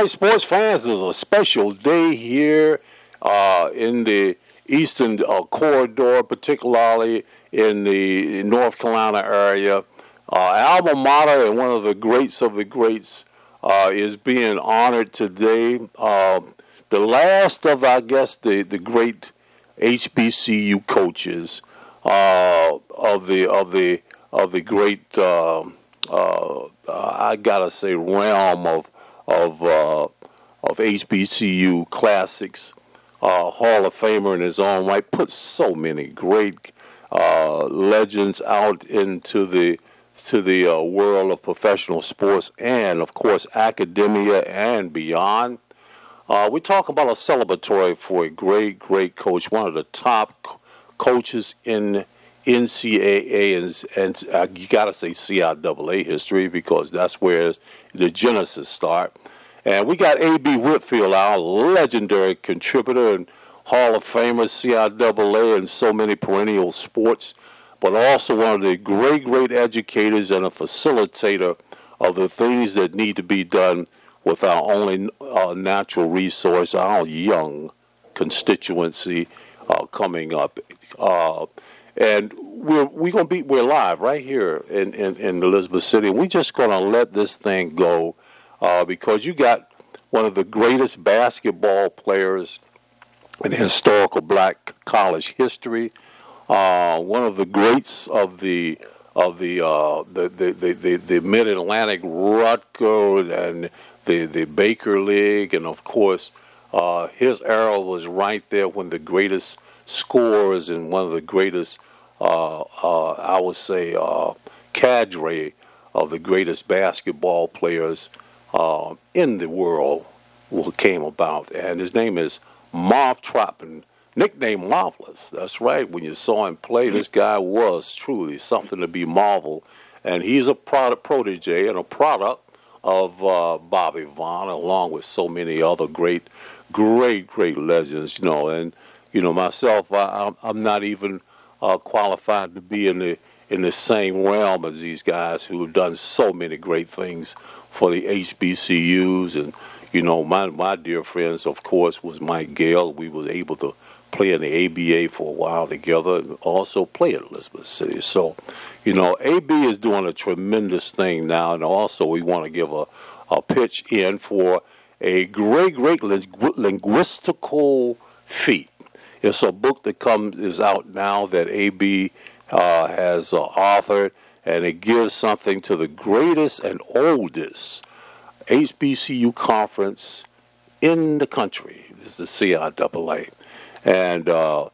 right, sports fans, it's a special day here uh, in the eastern uh, corridor, particularly in the North Carolina area. Uh, alma mater and one of the greats of the greats uh, is being honored today. Uh, the last of, I guess, the, the great HBCU coaches uh, of the of the of the great um, I gotta say realm of of uh, of HBCU classics, uh, Hall of Famer in his own right, put so many great uh, legends out into the to the uh, world of professional sports and, of course, academia and beyond. Uh, we talk about a celebratory for a great, great coach, one of the top co- coaches in NCAA and, and uh, you got to say CIAA history because that's where the genesis start. And we got A.B. Whitfield, our legendary contributor and Hall of Famer, CIAA, and so many perennial sports, but also one of the great, great educators and a facilitator of the things that need to be done with our only uh, natural resource, our young constituency uh, coming up. And we're we gonna be we're live right here in, in, in Elizabeth City. And we're just gonna let this thing go uh, because you got one of the greatest basketball players in historical black college history, uh, one of the greats of the of the uh, the, the, the, the, the Mid Atlantic Rucker and the the Baker League, and of course uh, his era was right there when the greatest scorers and one of the greatest uh, uh, I would say uh, cadre of the greatest basketball players uh, in the world came about, and his name is Marv Trotman, nicknamed Marvelous. That's right. When you saw him play, this guy was truly something to be marveled, and he's a product protege and a product of uh, Bobby Vaughn, along with so many other great, great, great legends. You know, and you know myself, I, I'm not even uh, qualified to be in the in the same realm as these guys who have done so many great things for the HBCUs. And, you know, my, my dear friends, of course, was Mike Gale. We were able to play in the ABA for a while together and also play at Elizabeth City. So, you know, AB is doing a tremendous thing now. And also, we want to give a, a pitch in for a great, great linguistical feat. It's a book that comes is out now that AB uh, has uh, authored and it gives something to the greatest and oldest HBCU conference in the country. This is the CIAA. And uh,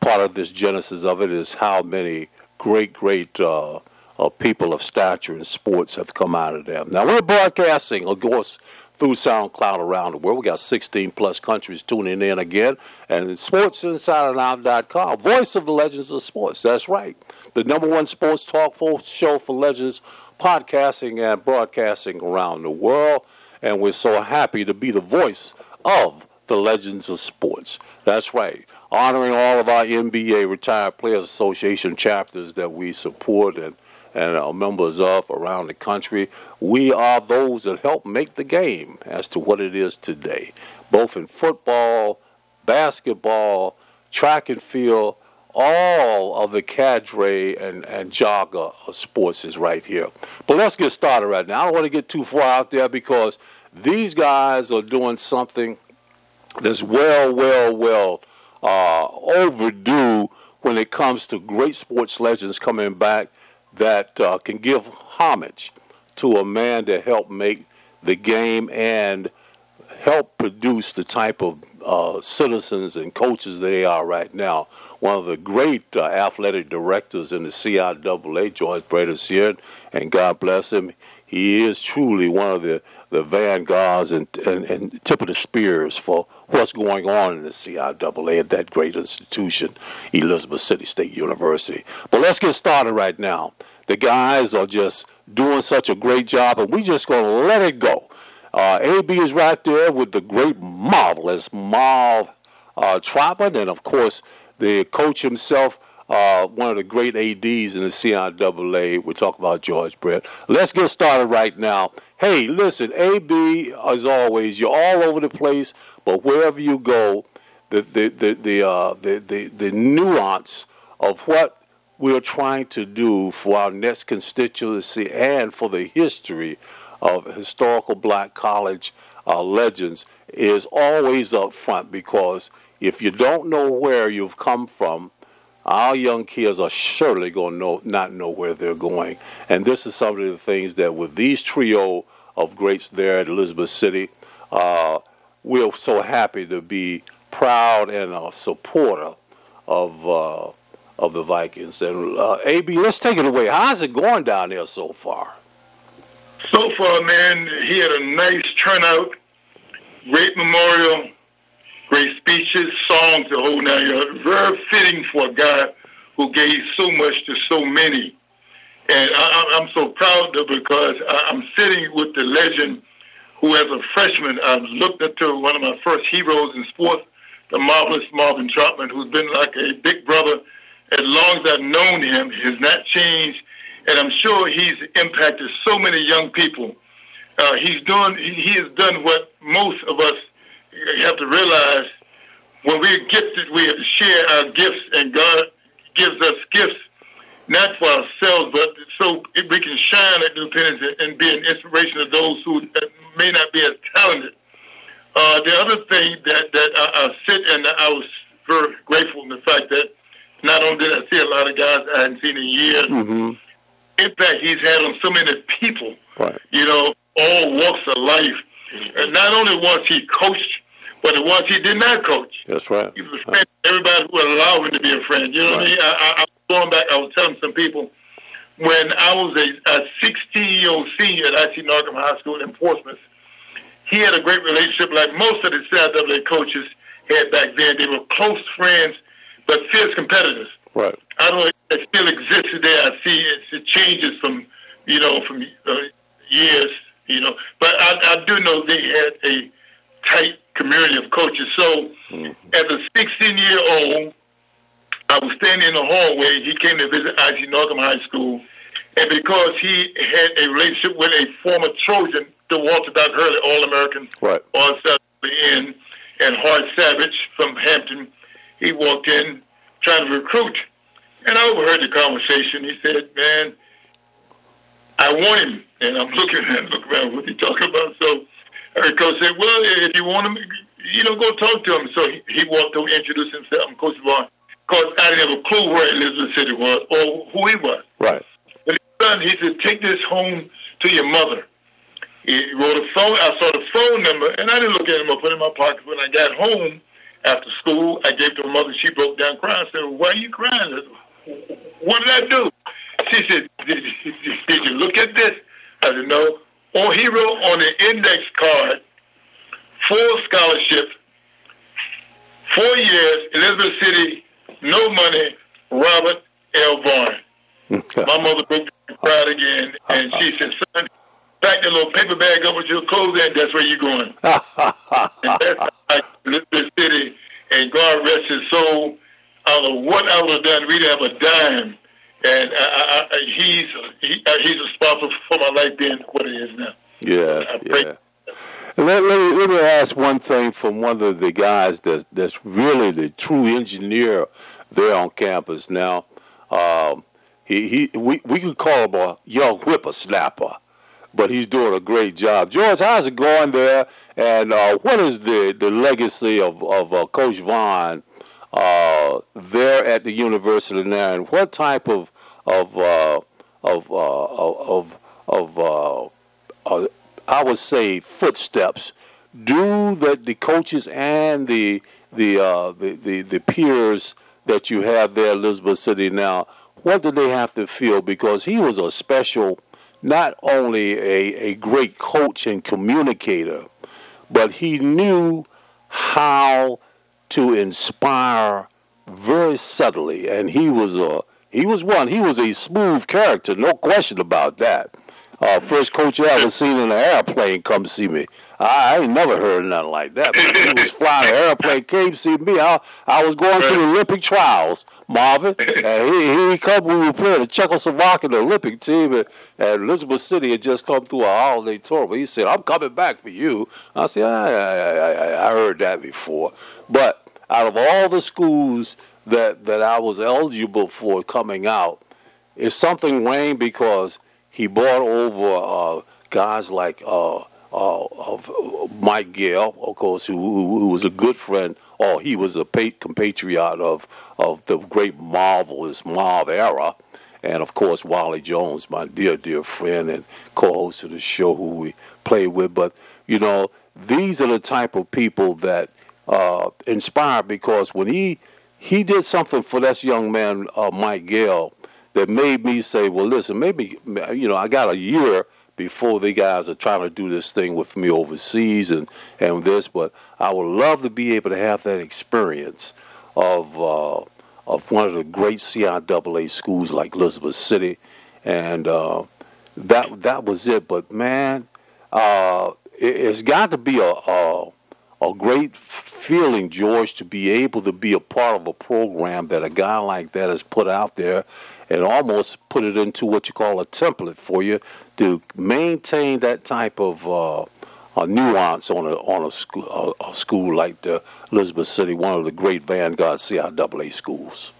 part of this genesis of it is how many great, great uh, uh, people of stature in sports have come out of them. Now, we're broadcasting, of course, through SoundCloud around the world. We got 16 plus countries tuning in again. And SportsInsiderNow.com, voice of the legends of sports. That's right the number one sports talk show for legends, podcasting and broadcasting around the world. And we're so happy to be the voice of the legends of sports. That's right. Honoring all of our NBA Retired Players Association chapters that we support and, and are members of around the country. We are those that help make the game as to what it is today, both in football, basketball, track and field, all of the cadre and, and jogger of sports is right here. But let's get started right now. I don't want to get too far out there because these guys are doing something that's well, well, well uh, overdue when it comes to great sports legends coming back that uh, can give homage to a man that helped make the game and help produce the type of uh, citizens and coaches they are right now one of the great uh, athletic directors in the CIAA, George here, and God bless him. He is truly one of the, the vanguards and, and, and tip of the spears for what's going on in the CIAA at that great institution, Elizabeth City State University. But let's get started right now. The guys are just doing such a great job, and we're just going to let it go. Uh, AB is right there with the great, marvelous Marv uh, and of course, the coach himself, uh, one of the great ADs in the CIAA. We're talking about George Brett. Let's get started right now. Hey, listen, AB, as always, you're all over the place, but wherever you go, the the the the uh, the, the, the nuance of what we're trying to do for our next constituency and for the history of historical black college uh, legends is always up front because if you don't know where you've come from, our young kids are surely going to not know where they're going. And this is some of the things that with these trio of greats there at Elizabeth City, uh, we're so happy to be proud and a supporter of uh, of the Vikings. And uh, AB, let's take it away. How's it going down there so far? So far, man, he had a nice turnout, great memorial, great speeches, songs, the whole nine yards. Very fitting for a guy who gave so much to so many. And I, am so proud of because I'm sitting with the legend who, as a freshman, I looked up to one of my first heroes in sports, the marvelous Marvin Troutman, who's been like a big brother as long as I've known him. He has not changed, and I'm sure he's impacted so many young people. Uh, he's done. He, he has done what most of us have to realize. When we're gifted, we have to share our gifts, and God gives us gifts not for ourselves, but so we can shine at Independence and be an inspiration to those who may not be as talented. Uh, the other thing that that I, I sit and I was very grateful in the fact that not only did I see a lot of guys I hadn't seen in years, mm-hmm. impact he's had on so many people. Right. You know, all walks of life. And not only was he coached, but the ones he did not coach. That's right. He was a friend. Everybody who allowed him to be a friend. You know right. what I mean? I, I, I was going back. I was telling some people when I was a, a 16 year old senior at IC Norcom High School in Portsmouth. He had a great relationship, like most of the CIAA coaches had back then. They were close friends, but fierce competitors. Right. I don't know if it still exists today. I see it, it changes from, you know, from uh, years, you know. But I, I do know they had a tight community of coaches. So mm-hmm. as a 16 year old, I was standing in the hallway. He came to visit IC Norcom High School. And because he had a relationship with a former Trojan, the Walter Doc Hurley All American, right. on All in, and Hart Savage from Hampton, he walked in trying to recruit. And I overheard the conversation. He said, Man, I want him. And I'm looking at him, look around, what he talking about? So our coach said, well, if you want him, you know, go talk to him. So he, he walked over, introduced himself. I'm Coach Vaughn. Of course, I didn't have a clue where Elizabeth City was or who he was. Right. But his son, he said, take this home to your mother. He wrote a phone. I saw the phone number, and I didn't look at him. I put it in my pocket. When I got home after school, I gave it to my mother. She broke down crying. I said, why are you crying? Said, what did I do? She said, did, did you look at this? I said, no. Oh, he wrote on the index card, full scholarship, four years, Elizabeth City, no money, Robert L. Vaughn. My mother broke cried again, and she said, son, pack that little paper bag up with your clothes in, that's where you're going. and that's like Elizabeth City, and God rest his soul. Don't know what I would have done. We didn't have a dime and I, I, he's he, uh, he's responsible for my life being what it is now. Yeah, yeah. Let, let, let, me ask one thing from one of the guys that's, that's really the true engineer there on campus. Now, um, he, he we, we could call him a young whippersnapper, but he's doing a great job. George, how's it going there? And uh, what is the, the legacy of, of uh, Coach Vaughn uh, there at the university now, and what type of of uh, of uh, of of uh, uh, I would say footsteps do that the coaches and the the, uh, the the the peers that you have there, Elizabeth City now. What do they have to feel? Because he was a special, not only a, a great coach and communicator, but he knew how to inspire very subtly, and he was a he was one. He was a smooth character, no question about that. Uh, first coach I ever seen in an airplane come see me. I, I ain't never heard nothing like that. But he was flying an airplane, came see me. I, I was going right. to the Olympic trials. Marvin. and he, he come we were playing the Czechoslovakian Olympic team, and, and Elizabeth City had just come through a holiday tour. But he said, "I'm coming back for you." I said, "I, I, I, I heard that before." But out of all the schools that that I was eligible for coming out, it's something Wayne because he brought over uh, guys like. Uh, uh, of Mike Gale, of course, who, who, was a good friend, or he was a compatriot of of the great marvelous Marv era, and of course Wally Jones, my dear dear friend and co-host of the show, who we play with. But you know, these are the type of people that uh, inspire because when he he did something for this young man, uh, Mike Gale, that made me say, well, listen, maybe you know I got a year before the guys are trying to do this thing with me overseas and, and this, but I would love to be able to have that experience of uh, of one of the great CIAA schools like Elizabeth City, and uh, that that was it. But man, uh, it, has got to be a, a a great feeling, George, to be able to be a part of a program that a guy like that has put out there and almost put it into what you call a template for you to maintain that type of uh, a nuance on a on a school a, a, school like the Elizabeth City, one of the great vanguard CIAA schools.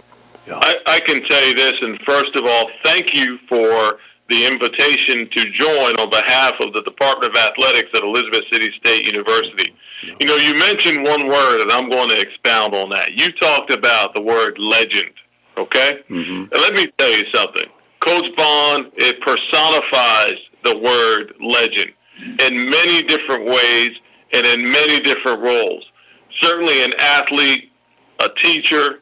Yeah. I, I can tell you this, and first of all, thank you for the invitation to join on behalf of the Department of Athletics at Elizabeth City State University. You know, you mentioned one word, and I'm going to expound on that. You talked about the word legend, okay? Mm-hmm. And let me tell you something. Coach Vaughn, it personifies the word legend in many different ways and in many different roles. Certainly an athlete, a teacher,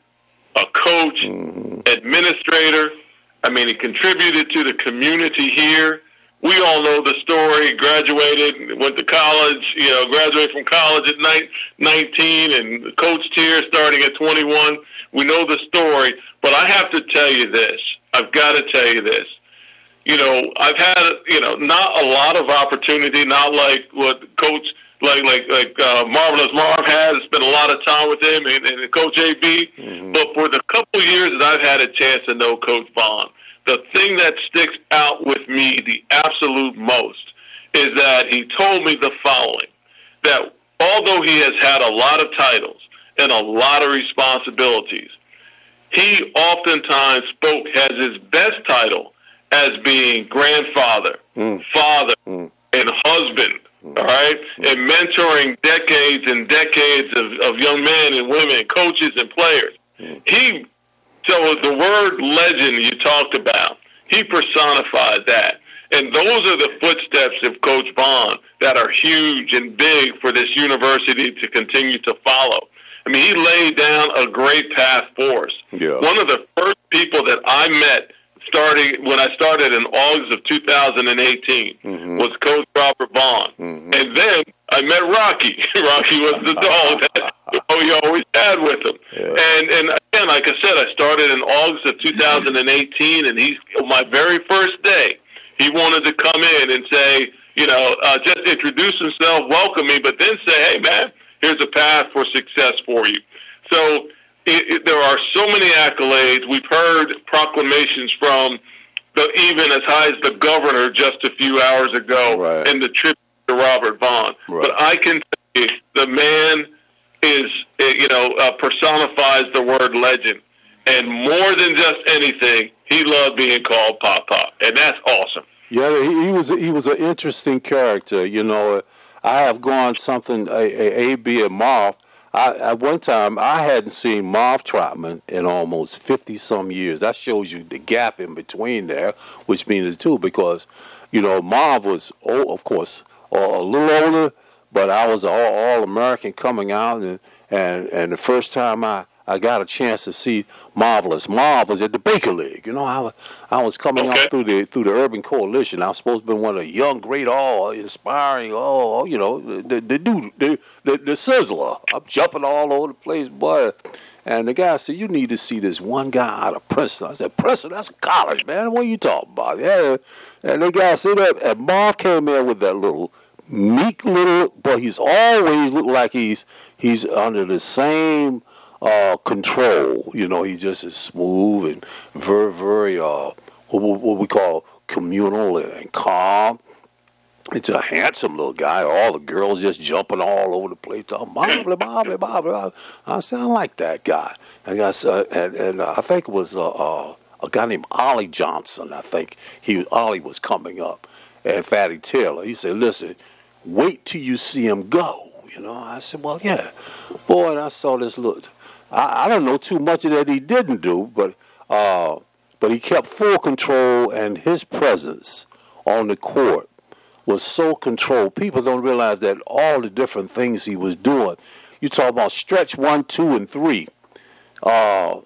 a coach, mm-hmm. administrator. I mean, he contributed to the community here. We all know the story. Graduated, went to college. You know, graduated from college at 19 and coached here starting at 21. We know the story, but I have to tell you this. I've got to tell you this you know, I've had you know not a lot of opportunity, not like what Coach like like like uh, marvelous Marv has spent a lot of time with him and, and Coach AB. Mm-hmm. But for the couple years that I've had a chance to know Coach Vaughn, the thing that sticks out with me the absolute most is that he told me the following: that although he has had a lot of titles and a lot of responsibilities, he oftentimes spoke as his best title as being grandfather, mm. father, mm. and husband. Mm. All right, and mentoring decades and decades of, of young men and women, coaches and players. Mm. He so the word legend you talked about, he personified that. And those are the footsteps of Coach Vaughn that are huge and big for this university to continue to follow. I mean, he laid down a great path for us. Yeah. One of the first people that I met starting when I started in August of 2018 mm-hmm. was Coach Robert Vaughn, mm-hmm. and then I met Rocky. Rocky was the dog that we always had with him. Yeah. And and again, like I said, I started in August of 2018, and he's my very first day. He wanted to come in and say, you know, uh, just introduce himself, welcome me, but then say, hey man, here's a path for success for you. So it, it, there are so many accolades. We've heard proclamations from the even as high as the governor just a few hours ago right. in the tribute to Robert Vaughn. Right. But I can say the man is, eh, you know, uh, personifies the word legend. And more than just anything, he loved being called Pop Pop, and that's awesome. Yeah, he, he was he was an interesting character. You know, I have gone something a, a, a B and Moth. I, at one time, I hadn't seen Marv Trotman in almost 50 some years. That shows you the gap in between there, which means two, because, you know, Marv was, oh, of course, a little older, but I was all, all American coming out, and, and, and the first time I I got a chance to see Marvelous. Marvelous at the Baker League. You know, I, was, I was coming okay. out through the through the Urban Coalition. I was supposed to be one of the young, great, all inspiring, all you know, the the dude, the, the the sizzler. I'm jumping all over the place, boy. And the guy said, "You need to see this one guy out of Princeton." I said, "Princeton? That's college, man. What are you talking about?" Yeah. And the guy said that, and Marv came in with that little meek little, but he's always looked like he's he's under the same uh, control. You know, he just is smooth and very, very uh, what, what we call communal and calm. It's a handsome little guy. All the girls just jumping all over the place, talking Bobby, Bobby. I said, I like that guy. And, I, uh, and, and uh, I think it was uh, uh, a guy named Ollie Johnson. I think he Ollie was coming up, and Fatty Taylor. He said, "Listen, wait till you see him go." You know, I said, "Well, yeah, boy." And I saw this look. I, I don't know too much of that he didn't do, but uh, but he kept full control, and his presence on the court was so controlled. People don't realize that all the different things he was doing. You talk about stretch one, two, and three. Uh,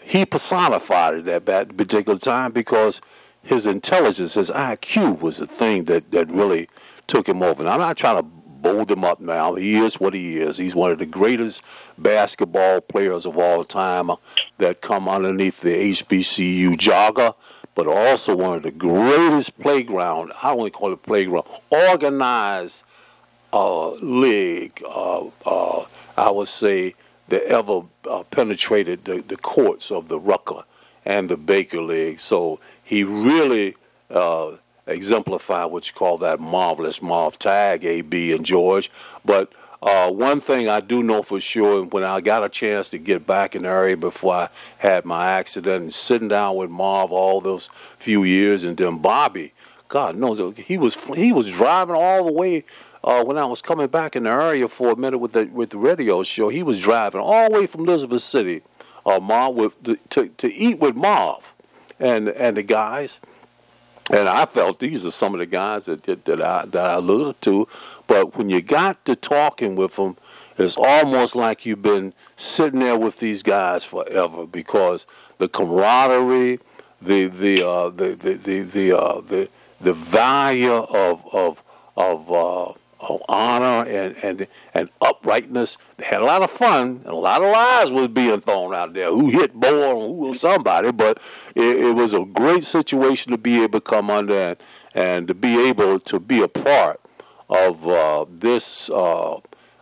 he personified it at that particular time because his intelligence, his IQ, was the thing that, that really took him over. And I'm not trying to bold him up now. He is what he is. He's one of the greatest basketball players of all time that come underneath the HBCU jogger but also one of the greatest playground, I only call it playground, organized uh, league, uh, uh, I would say, that ever uh, penetrated the, the courts of the Rucker and the Baker League. So he really exemplified what you call that marvelous Marv tag, AB and George. But uh, one thing I do know for sure, when I got a chance to get back in the area before I had my accident, and sitting down with Marv all those few years, and then Bobby, God knows he was he was driving all the way. Uh, when I was coming back in the area for a minute with the with the radio show, he was driving all the way from Elizabeth City, uh, Marv with to, to to eat with Marv, and and the guys, and I felt these are some of the guys that that, that I that I looked to. But when you got to talking with them, it's almost like you've been sitting there with these guys forever because the camaraderie, the the uh, the the the the, uh, the the value of of of, uh, of honor and, and and uprightness. They had a lot of fun and a lot of lies was being thrown out there. Who hit Boy and who was somebody, but it, it was a great situation to be able to come under and, and to be able to be a part of uh, this uh,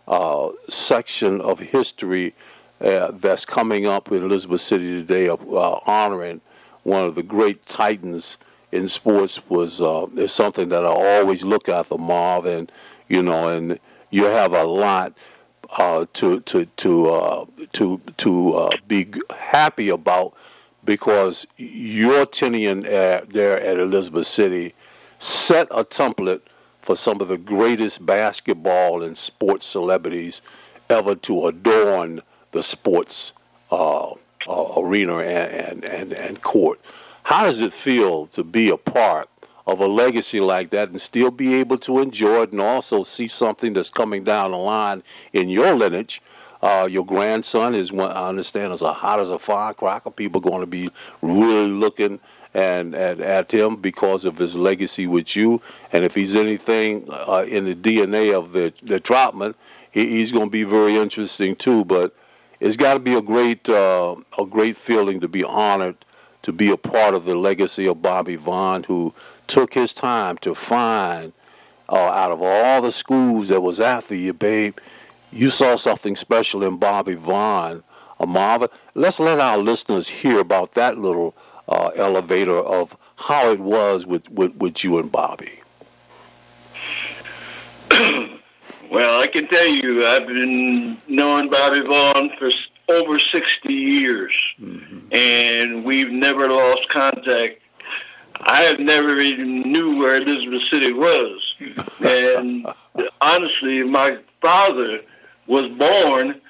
uh, section of history uh, that's coming up in Elizabeth City today of uh, honoring one of the great titans in sports was is something that I always look at the Marv and you know and you have a lot uh, to to to uh, to to uh, be happy about because your tenure there at Elizabeth City set a template for some of the greatest basketball and sports celebrities ever to adorn the sports uh, uh, arena and, and, and, and court. How does it feel to be a part of a legacy like that and still be able to enjoy it and also see something that's coming down the line in your lineage? Uh, your grandson is, I understand, is a hot as a firecracker. People are going to be really looking and, and at him because of his legacy with you. And if he's anything uh, in the DNA of the the he, he's going to be very interesting too. But it's got to be a great uh, a great feeling to be honored to be a part of the legacy of Bobby Vaughn, who took his time to find uh, out of all the schools that was after you, babe. You saw something special in Bobby Vaughn, a Marvin. Let's let our listeners hear about that little uh, elevator of how it was with, with, with you and Bobby. well, I can tell you, I've been knowing Bobby Vaughn for over 60 years, mm-hmm. and we've never lost contact. I have never even knew where Elizabeth City was. and honestly, my father was born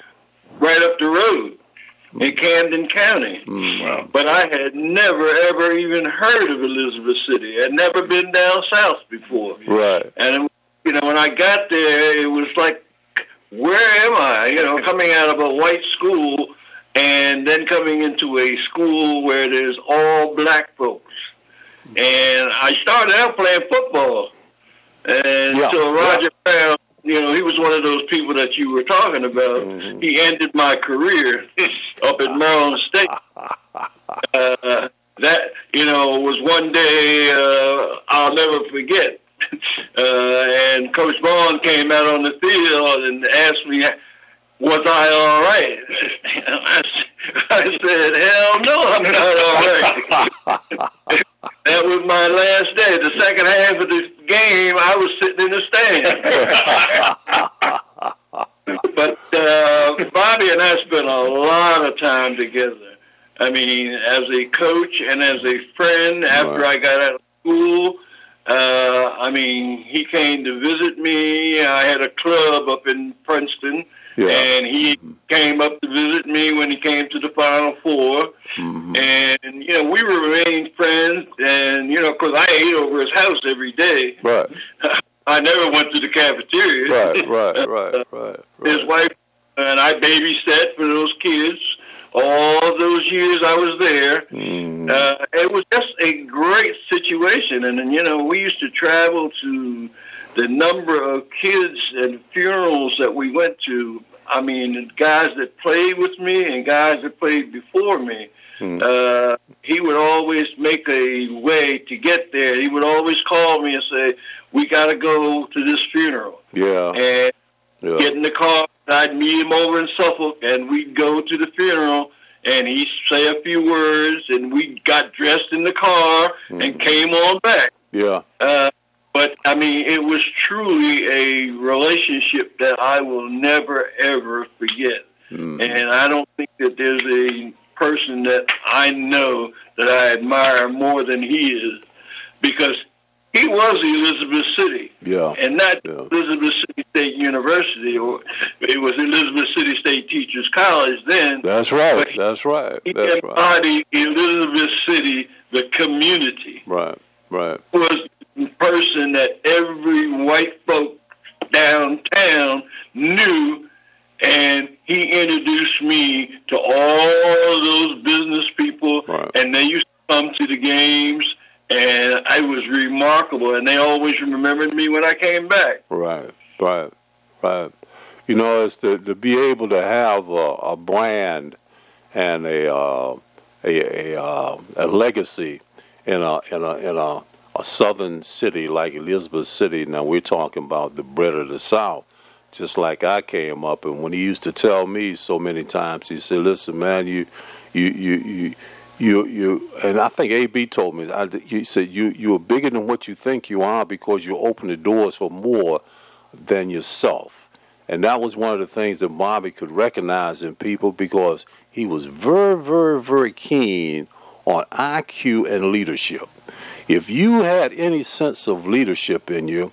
right up the road in Camden County. Mm, wow. But I had never, ever even heard of Elizabeth City. I'd never been down south before. Right. And, you know, when I got there, it was like, where am I? You know, coming out of a white school and then coming into a school where there's all black folks. And I started out playing football. And yeah. so Roger yeah. Brown you know, he was one of those people that you were talking about. Mm-hmm. He ended my career up at Maryland State. Uh, that, you know, was one day uh, I'll never forget. Uh, and Coach Vaughn came out on the field and asked me, was I all right? I, said, hell no, I'm not all right. that was my last day. The second half of the game, I was sitting in the stand. but uh, Bobby and I spent a lot of time together. I mean, as a coach and as a friend after right. I got out of school. Uh, I mean, he came to visit me. I had a club up in Princeton yeah. And he came up to visit me when he came to the Final 4 mm-hmm. And, you know, we remained friends. And, you know, because I ate over his house every day. Right. I never went to the cafeteria. Right, right, right, right, right. His wife and I babysat for those kids all those years I was there. Mm. Uh, it was just a great situation. And, and, you know, we used to travel to the number of kids and funerals that we went to. I mean, guys that played with me and guys that played before me. Hmm. Uh, he would always make a way to get there. He would always call me and say, "We got to go to this funeral." Yeah. And yeah. get in the car. I'd meet him over in Suffolk, and we'd go to the funeral. And he'd say a few words, and we got dressed in the car mm. and came on back. Yeah. Uh, but I mean, it was truly a relationship that I will never ever forget. Mm-hmm. And I don't think that there's a person that I know that I admire more than he is, because he was Elizabeth City, yeah, and not yeah. Elizabeth City State University, or it was Elizabeth City State Teachers College then. That's right. That's right. That's he embodied right. Elizabeth City, the community. Right. Right. Was person that every white folk downtown knew and he introduced me to all those business people right. and they used to come to the games and I was remarkable and they always remembered me when I came back. Right, right, right. You know, it's to, to be able to have a, a brand and a uh, a a, uh, a legacy in a in a in a a southern city like Elizabeth City. Now we're talking about the bread of the South, just like I came up. And when he used to tell me so many times, he said, "Listen, man, you, you, you, you." You, you, and I think AB told me. I, he said you, you are bigger than what you think you are because you open the doors for more than yourself. And that was one of the things that Bobby could recognize in people because he was very, very, very keen on IQ and leadership. If you had any sense of leadership in you,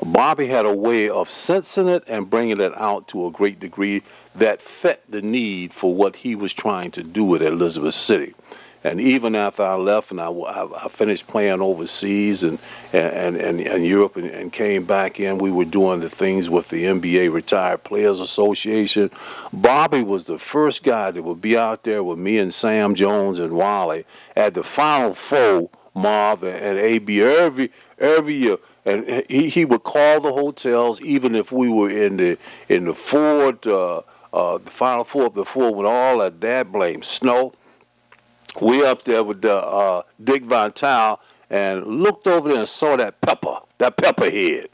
Bobby had a way of sensing it and bringing it out to a great degree that fit the need for what he was trying to do at Elizabeth City. And even after I left and I, I, I finished playing overseas and, and, and, and Europe and, and, came back in, we were doing the things with the NBA Retired Players Association. Bobby was the first guy that would be out there with me and Sam Jones and Wally at the Final Four Marv and AB every every year, and he, he would call the hotels even if we were in the in the Ford, uh, uh, the final four of the four with all that dad blame snow. We up there with the uh, Dick Vitale and looked over there and saw that pepper, that pepper head,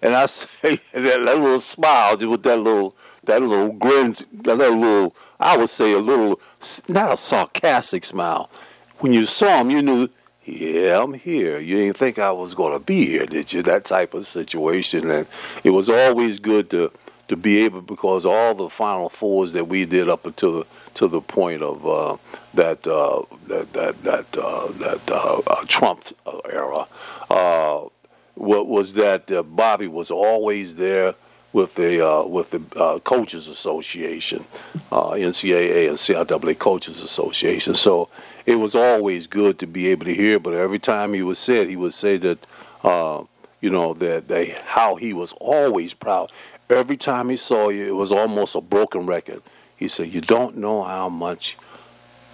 and I say that, that little smile just with that little that little grin, that little I would say a little not a sarcastic smile. When you saw him, you knew yeah, I'm here. You didn't think I was going to be here, did you? That type of situation. And it was always good to, to be able, because all the Final Fours that we did up until to the point of uh, that, uh, that that that uh, that uh, uh, Trump era, uh, what was that Bobby was always there with the uh, with the uh, coaches association, uh, NCAA and CIAA coaches association. So it was always good to be able to hear. But every time he would say it, he would say that, uh, you know, that they how he was always proud. Every time he saw you, it was almost a broken record. He said, "You don't know how much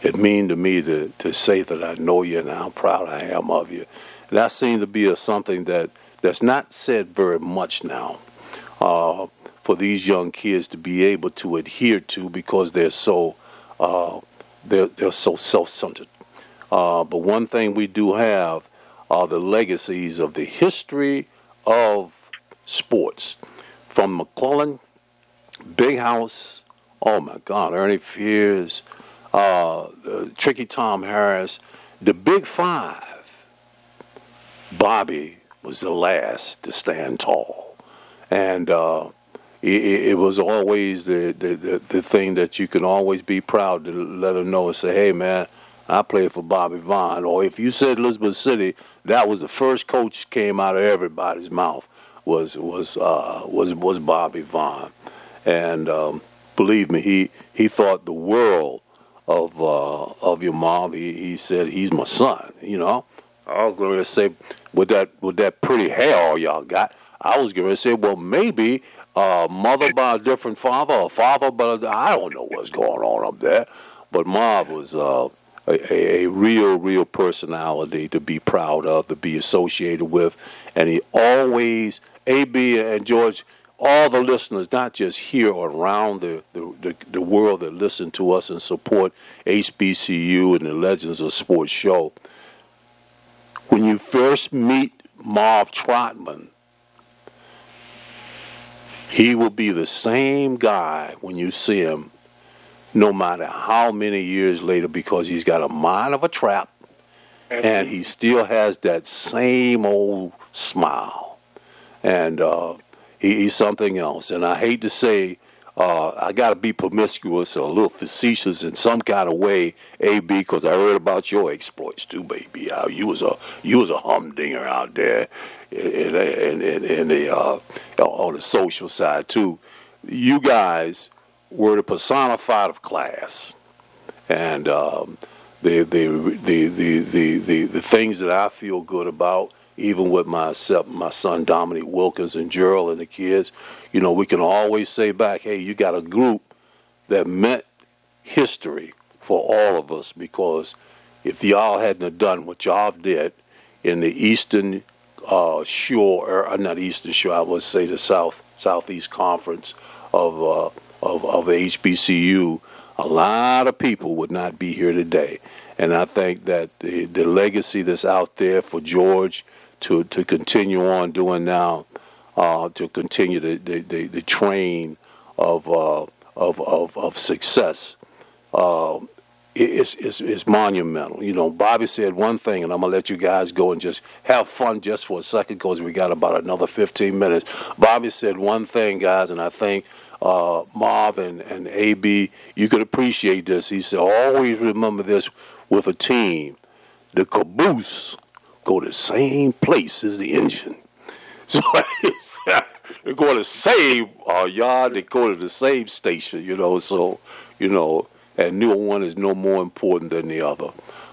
it means to me to to say that I know you and how proud I am of you." And that seemed to be a, something that that's not said very much now. Uh, for these young kids to be able to adhere to because they're so uh, they're, they're so self-centered. Uh, but one thing we do have are the legacies of the history of sports, from McClellan, Big House, oh my God, Ernie Fears, uh, Tricky Tom Harris, the Big Five. Bobby was the last to stand tall, and uh, it, it, was always the, the, the, the thing that you can always be proud to let them know and say, "Hey, man, I played for Bobby Vaughn." Or if you said Elizabeth City, that was the first coach came out of everybody's mouth was was uh, was was Bobby Vaughn, and um, believe me, he he thought the world of uh, of your mom. He, he said he's my son. You know, I was going to say with that with that pretty hair all y'all got. I was going to say, well, maybe uh, mother by a different father, or father but I don't know what's going on up there. But Marv was uh, a, a, real, real personality to be proud of, to be associated with, and he always, AB and George, all the listeners, not just here or around the, the, the, the world that listen to us and support HBCU and the Legends of Sports show. When you first meet Marv Trotman, he will be the same guy when you see him, no matter how many years later, because he's got a mind of a trap and he still has that same old smile. And uh, he, he's something else. And I hate to say, uh, I got to be promiscuous or a little facetious in some kind of way, AB, because I heard about your exploits too, baby. How you was a you was a humdinger out there, in in in, in the uh, on the social side too. You guys were the personified of class, and um, the, the, the the the the the things that I feel good about even with myself, my son Dominic Wilkins and Gerald and the kids, you know, we can always say back, hey, you got a group that meant history for all of us because if y'all hadn't done what y'all did in the eastern uh, shore, or uh, not eastern shore, I would say the south southeast conference of uh, of of HBCU, a lot of people would not be here today. And I think that the, the legacy that's out there for George to to continue on doing now, uh, to continue the the, the, the train of, uh, of of of success. Uh, it's, it's, it's monumental. You know, Bobby said one thing, and I'm gonna let you guys go and just have fun just for a second, because we got about another 15 minutes. Bobby said one thing, guys, and I think uh, Marv and, and AB, you could appreciate this. He said, always remember this with a team. The caboose go to the same place as the engine. So they're going to same uh, yard, they go to the same station, you know. So, you know, and neither one is no more important than the other.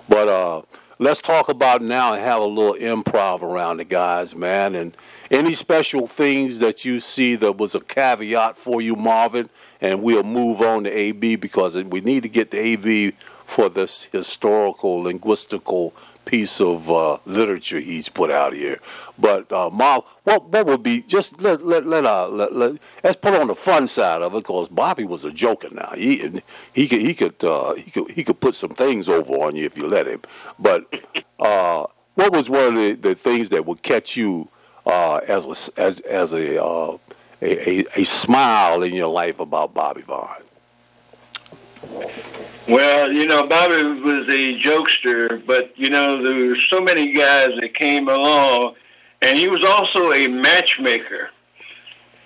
But uh, let's talk about now and have a little improv around the guys, man. And any special things that you see that was a caveat for you, Marvin, and we'll move on to AB because we need to get to AB for this historical, linguistical piece of uh, literature he's put out here. But uh, Marv, what what would be just let let let, uh, let, let let's put on the fun side of it because Bobby was a joker now. He he could he could uh, he could he could put some things over on you if you let him. But uh, what was one of the, the things that would catch you uh, as a, as as a, uh, a, a a smile in your life about Bobby Vaughn? Well, you know, Bobby was a jokester, but you know, there were so many guys that came along, and he was also a matchmaker.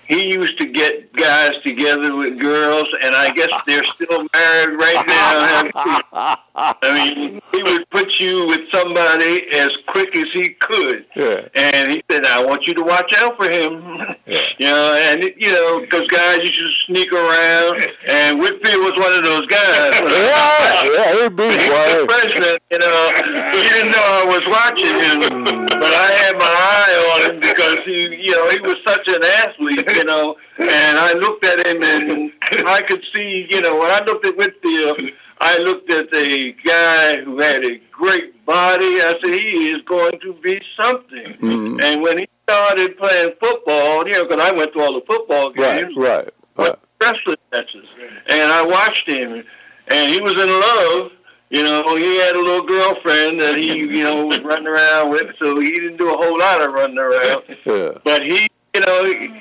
He used to get guys together with girls, and I guess they're still married right now. I mean, he would put you with somebody as quick as he could, yeah. and he said, "I want you to watch out for him." Yeah. You know, and you know, because guys used to sneak around, and Whitfield was one of those guys. yeah, yeah, he'd be the president. You know, he didn't know I was watching him, but I had my eye on him because he, you know, he was such an athlete you know. And I looked at him, and I could see, you know, when I looked at Whitfield, I looked at the guy who had a great body. I said, he is going to be something. Mm-hmm. And when he started playing football, you know, because I went to all the football games, right, right, right. wrestling matches, and I watched him, and he was in love. You know, he had a little girlfriend that he, you know, was running around with, so he didn't do a whole lot of running around. Yeah. But he, you know,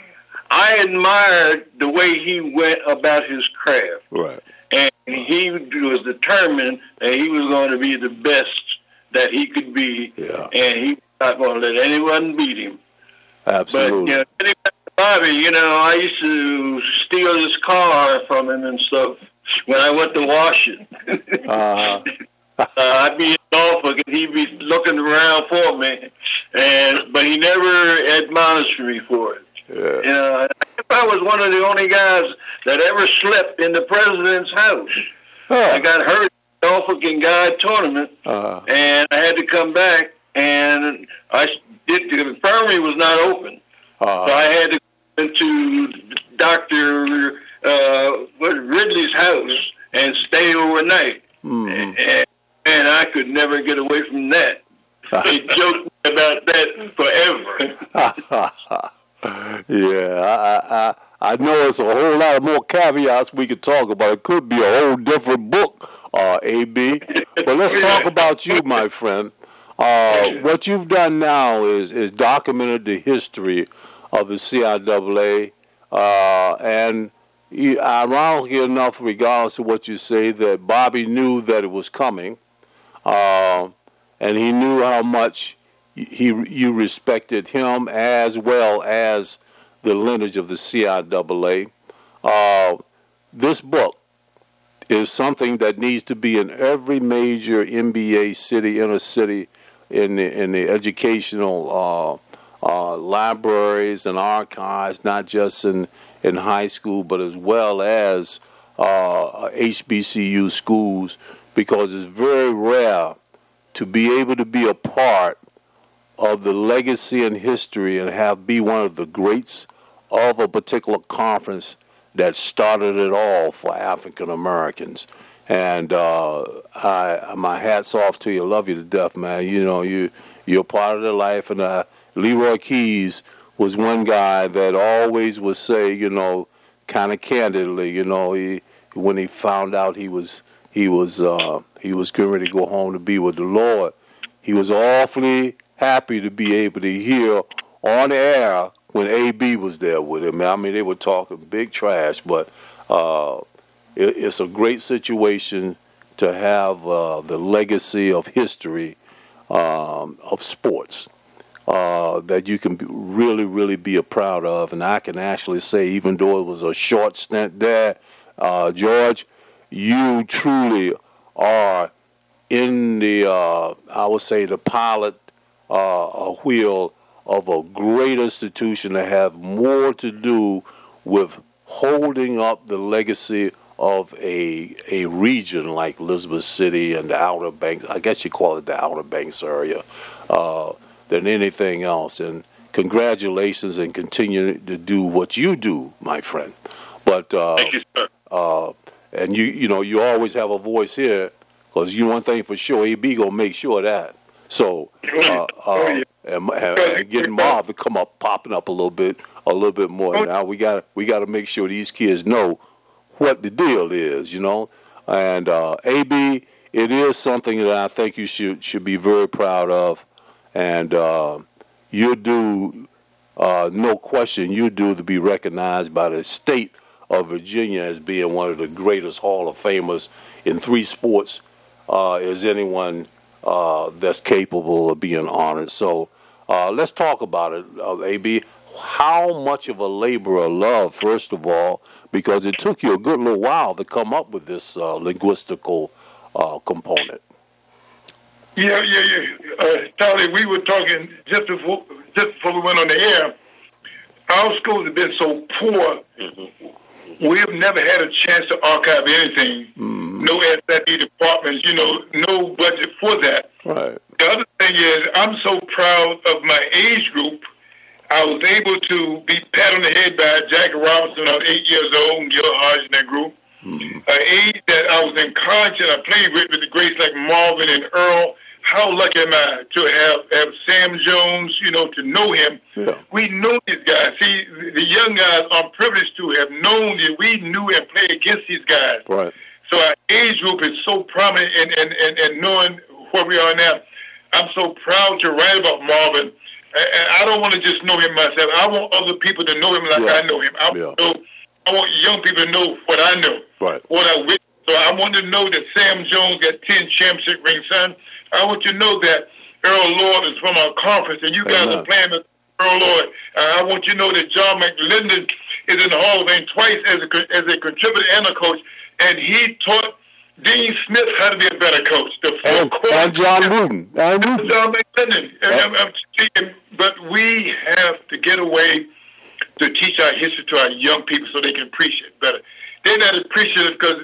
I admired the way he went about his craft. Right. And he was determined that he was going to be the best that he could be. Yeah. And he was not going to let anyone beat him. Absolutely. But, you know, Bobby, you know, I used to steal his car from him and stuff when I went to wash it. uh-huh. uh, I'd be in Norfolk and he'd be looking around for me, and but he never admonished me for it. Yeah. Know, I was one of the only guys that ever slept in the president's house. Huh. I got hurt in the Norfolk and Guide tournament, Uh, and I had to come back, and I did. The infirmary was not open, so uh, I had to go into Doctor uh, what, Ridley's house and stay overnight mm, and, and I could never get away from that. They joked about that forever. yeah, I, I, I know it's a whole lot of more caveats we could talk about. It could be a whole different book, uh, AB. But let's talk about you, my friend. Uh, what you've done now is is documented the history of the CIAA, uh, and you, ironically enough, regardless of what you say, that Bobby knew that it was coming, uh, and he knew how much he you respected him as well as the lineage of the CIAA. Uh, this book is something that needs to be in every major NBA city, inner city, in the in the educational uh, uh, libraries and archives, not just in in high school, but as well as uh, HBCU schools, because it's very rare to be able to be a part of the legacy and history and have be one of the greats of a particular conference that started it all for African Americans. And uh, I, my hats off to you. Love you to death, man. You know, you you're part of the life. And uh, Leroy Keyes was one guy that always would say, you know, kind of candidly, you know, he when he found out he was he was uh, he was getting ready to go home to be with the Lord, he was awfully happy to be able to hear on air when AB was there with him. I mean, they were talking big trash, but uh, it, it's a great situation to have uh, the legacy of history um, of sports uh, that you can really, really be proud of. And I can actually say, even though it was a short stint there, uh, George, you truly are in the, uh, I would say, the pilot uh, a wheel of a great institution that have more to do with holding up the legacy of a a region like Elizabeth City and the Outer Banks. I guess you call it the Outer Banks area uh, than anything else. And congratulations and continue to do what you do, my friend. But uh, Thank you, sir. uh, and you you know you always have a voice here because you one thing for sure, AB gonna make sure of that. So uh, Oh, uh, and, and, getting Marv to come up, popping up a little bit, a little bit more. Oh. Now we got we got to make sure these kids know what the deal is, you know. And uh, AB, it is something that I think you should should be very proud of, and uh, you do, uh, no question, you do to be recognized by the state of Virginia as being one of the greatest Hall of Famers in three sports. Uh, is anyone uh, that's capable of being honored? So uh, let's talk about it, uh, AB. How much of a labor of love, first of all, because it took you a good little while to come up with this uh, linguistical uh, component. Yeah, yeah, yeah. Uh, Charlie, we were talking just before, just before we went on the air. Our schools have been so poor. We've never had a chance to archive anything. Mm-hmm. No SID departments, you know, no budget for that. Right. The other thing is, I'm so proud of my age group. I was able to be pat on the head by Jackie Robinson. I was eight years old, and Gil Hodge in that group. Mm-hmm. An age that I was in college and I played with, with the greats like Marvin and Earl. How lucky am I to have, have Sam Jones, you know, to know him. Yeah. We know these guys. See, the young guys are privileged to have known that we knew and played against these guys. Right. So our age group is so prominent in, in, in, in knowing where we are now. I'm so proud to write about Marvin and I don't want to just know him myself. I want other people to know him like Yeah. I know him. I Yeah. want, know, I want young people to know what I know, Right. what I witnessed. So I want to know that Sam Jones got 10 championship rings, son. I want you to know that Earl Lloyd is from our conference, and you guys Amen. are playing with Earl Lloyd. Uh, I want you to know that John McLendon is in the Hall of Fame twice as a, as a contributor and a coach, and he taught Dean Smith how to be a better coach. The four And, quarters- and John Wooden. And. John McLendon. And I'm- I'm speaking, but we have to get away to teach our history to our young people so they can appreciate it better. They're not appreciative because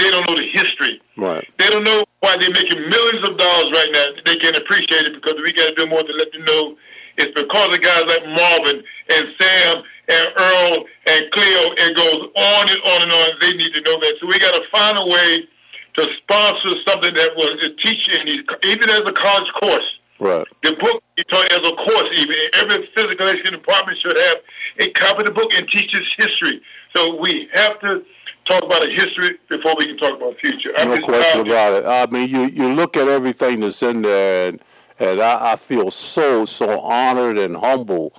they don't know the history. Right. They don't know why they're making millions of dollars right now. They can't appreciate it because we got to do more to let them know it's because of guys like Marvin and Sam and Earl and Cleo. It goes on and on and on. They need to know that. So we got to find a way to sponsor something that will teach in these, even as a college course. Right. The book you taught as a course, even every physical education department should have a copy of the book and teaches history. So we have to talk about a history before we can talk about future. I'm No question about it. I mean, you you look at everything that's in there, and and I, I feel so so honored and humble,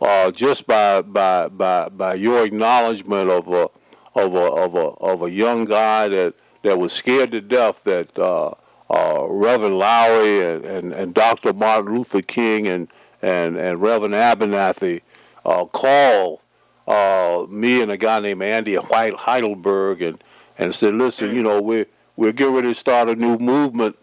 uh, just by by by by your acknowledgement of a of a of a of a young guy that that was scared to death that uh, uh, Reverend Lowery and, and, and Dr. Martin Luther King and and and Reverend Abernathy uh, called uh, me and a guy named Andy White Heidelberg and and said, listen, you know, we're we're getting ready to start a new movement,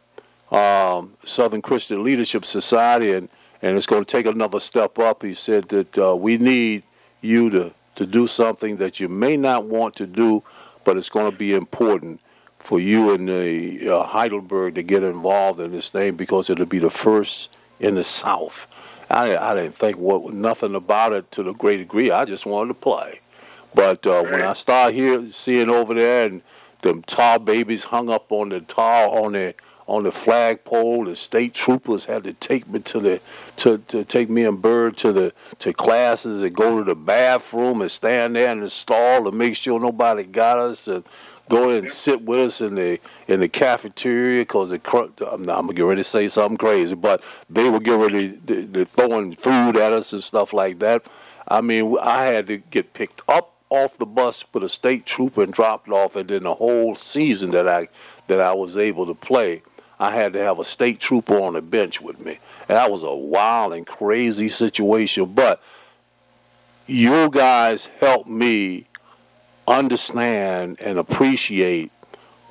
um, Southern Christian Leadership Society, and and it's going to take another step up. He said that uh, we need you to to do something that you may not want to do, but it's going to be important for you and the uh, Heidelberg to get involved in this thing because it'll be the first in the South. I, I didn't think what nothing about it to the great degree. I just wanted to play. But uh, when I started here seeing over there and them tall babies hung up on the tall on the on the flagpole, the state troopers had to take me to the to, to take me and Bird to the to classes and go to the bathroom and stand there in the stall to make sure nobody got us and go in and sit with us in the in the cafeteria because the I'm, I'm gonna get ready to say something crazy, but they were getting ready to throwing food at us and stuff like that. I mean, I had to get picked up off the bus with a state trooper and dropped off, and then the whole season that I that I was able to play, I had to have a state trooper on the bench with me, and that was a wild and crazy situation. But you guys helped me understand and appreciate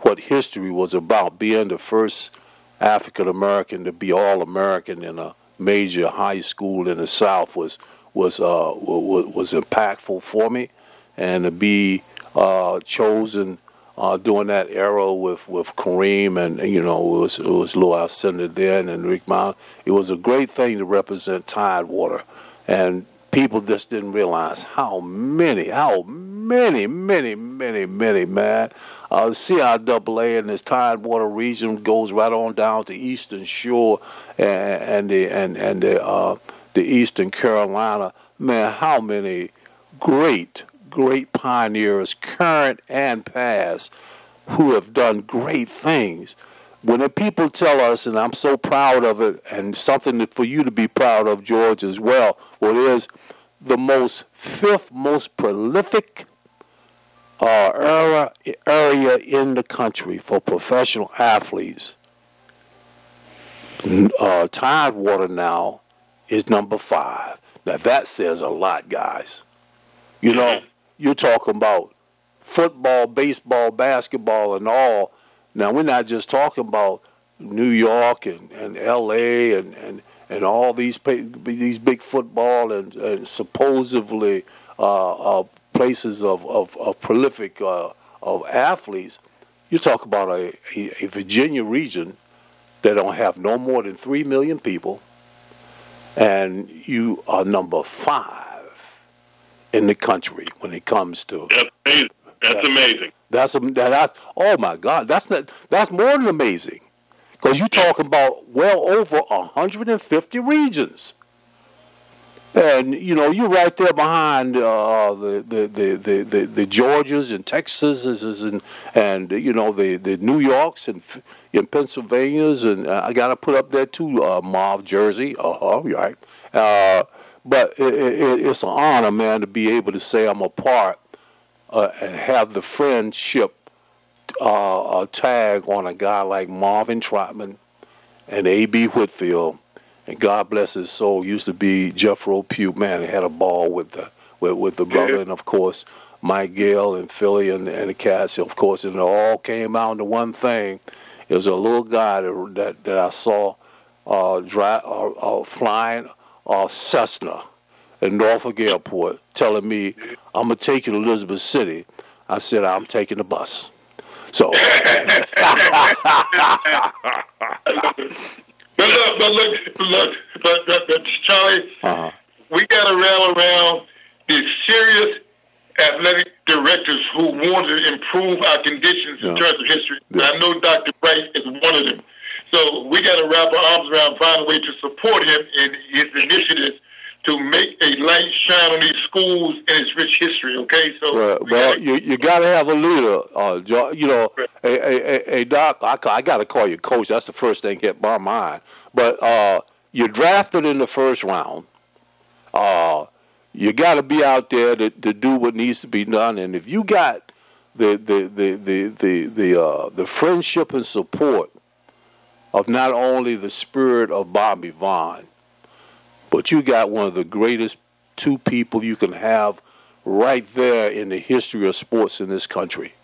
what history was about. Being the first African American to be all American in a major high school in the South was was uh, was, was impactful for me, and to be uh, chosen uh, during that era with, with Kareem and you know it was it was Lou Alcindor then and Rick Mount. It was a great thing to represent Tidewater, and people just didn't realize how many, how many, many, many, many, many, man. Uh, the CIAA and this Tidewater region goes right on down to Eastern Shore and, and the and and the uh, the Eastern Carolina. Man, how many great, great pioneers, current and past, who have done great things. When the people tell us, and I'm so proud of it, and something for you to be proud of, George, as well, what is the most fifth most prolific uh, era, area in the country for professional athletes. Uh, Tidewater now is number five. Now that says a lot, guys. You know, you're talking about football, baseball, basketball, and all. Now we're not just talking about New York and, and L.A. and, and, and all these these big football and, and supposedly uh, uh, places of, of, of prolific uh, of athletes. You talk about a, a, a Virginia region that don't have no more than three million people, and you are number five in the country when it comes to That's amazing. That's amazing. that's a, that, that's oh my God, that's not that's more than amazing, because you're talking about well over 150 regions, and you know you're right there behind uh, the, the, the, the, the the Georgias and Texases and and you know the the New Yorks and in Pennsylvania's and uh, I got to put up there too, uh, Marv Jersey, uh huh, right, Uh, but it, it, it's an honor, man, to be able to say I'm a part uh, and have the friendship uh, tag on a guy like Marvin Trotman and A.B. Whitfield. And God bless his soul, used to be Jethro Pugh. Man, he had a ball with the with, with the brother, and of course Mike Gale and Philly and, and the cats. Of course, and it all came down to one thing. It was a little guy that that, that I saw uh, dry, uh, uh, flying a Cessna at Norfolk Airport, telling me, "I'm gonna take you to Elizabeth City." I said, "I'm taking the bus." So. But look, but look, look, but, but, but Charlie, uh-huh. we got to rally around the serious athletic directors who want to improve our conditions yeah. in terms of history. Yeah. I know Dr. Bright is one of them. So we got to wrap our arms around, find a way to support him in his initiatives to make a light shine on these schools and its rich history. Okay, so well, we well gotta, you you got to have a leader. Uh, you know, a, a, a, doc. I, I got to call you coach. That's the first thing hit my mind. But uh, you're drafted in the first round. Uh, you got to be out there to, to do what needs to be done. And if you got the the the the the the, uh, the friendship and support of not only the spirit of Bobby Vaughn, but you got one of the greatest two people you can have right there in the history of sports in this country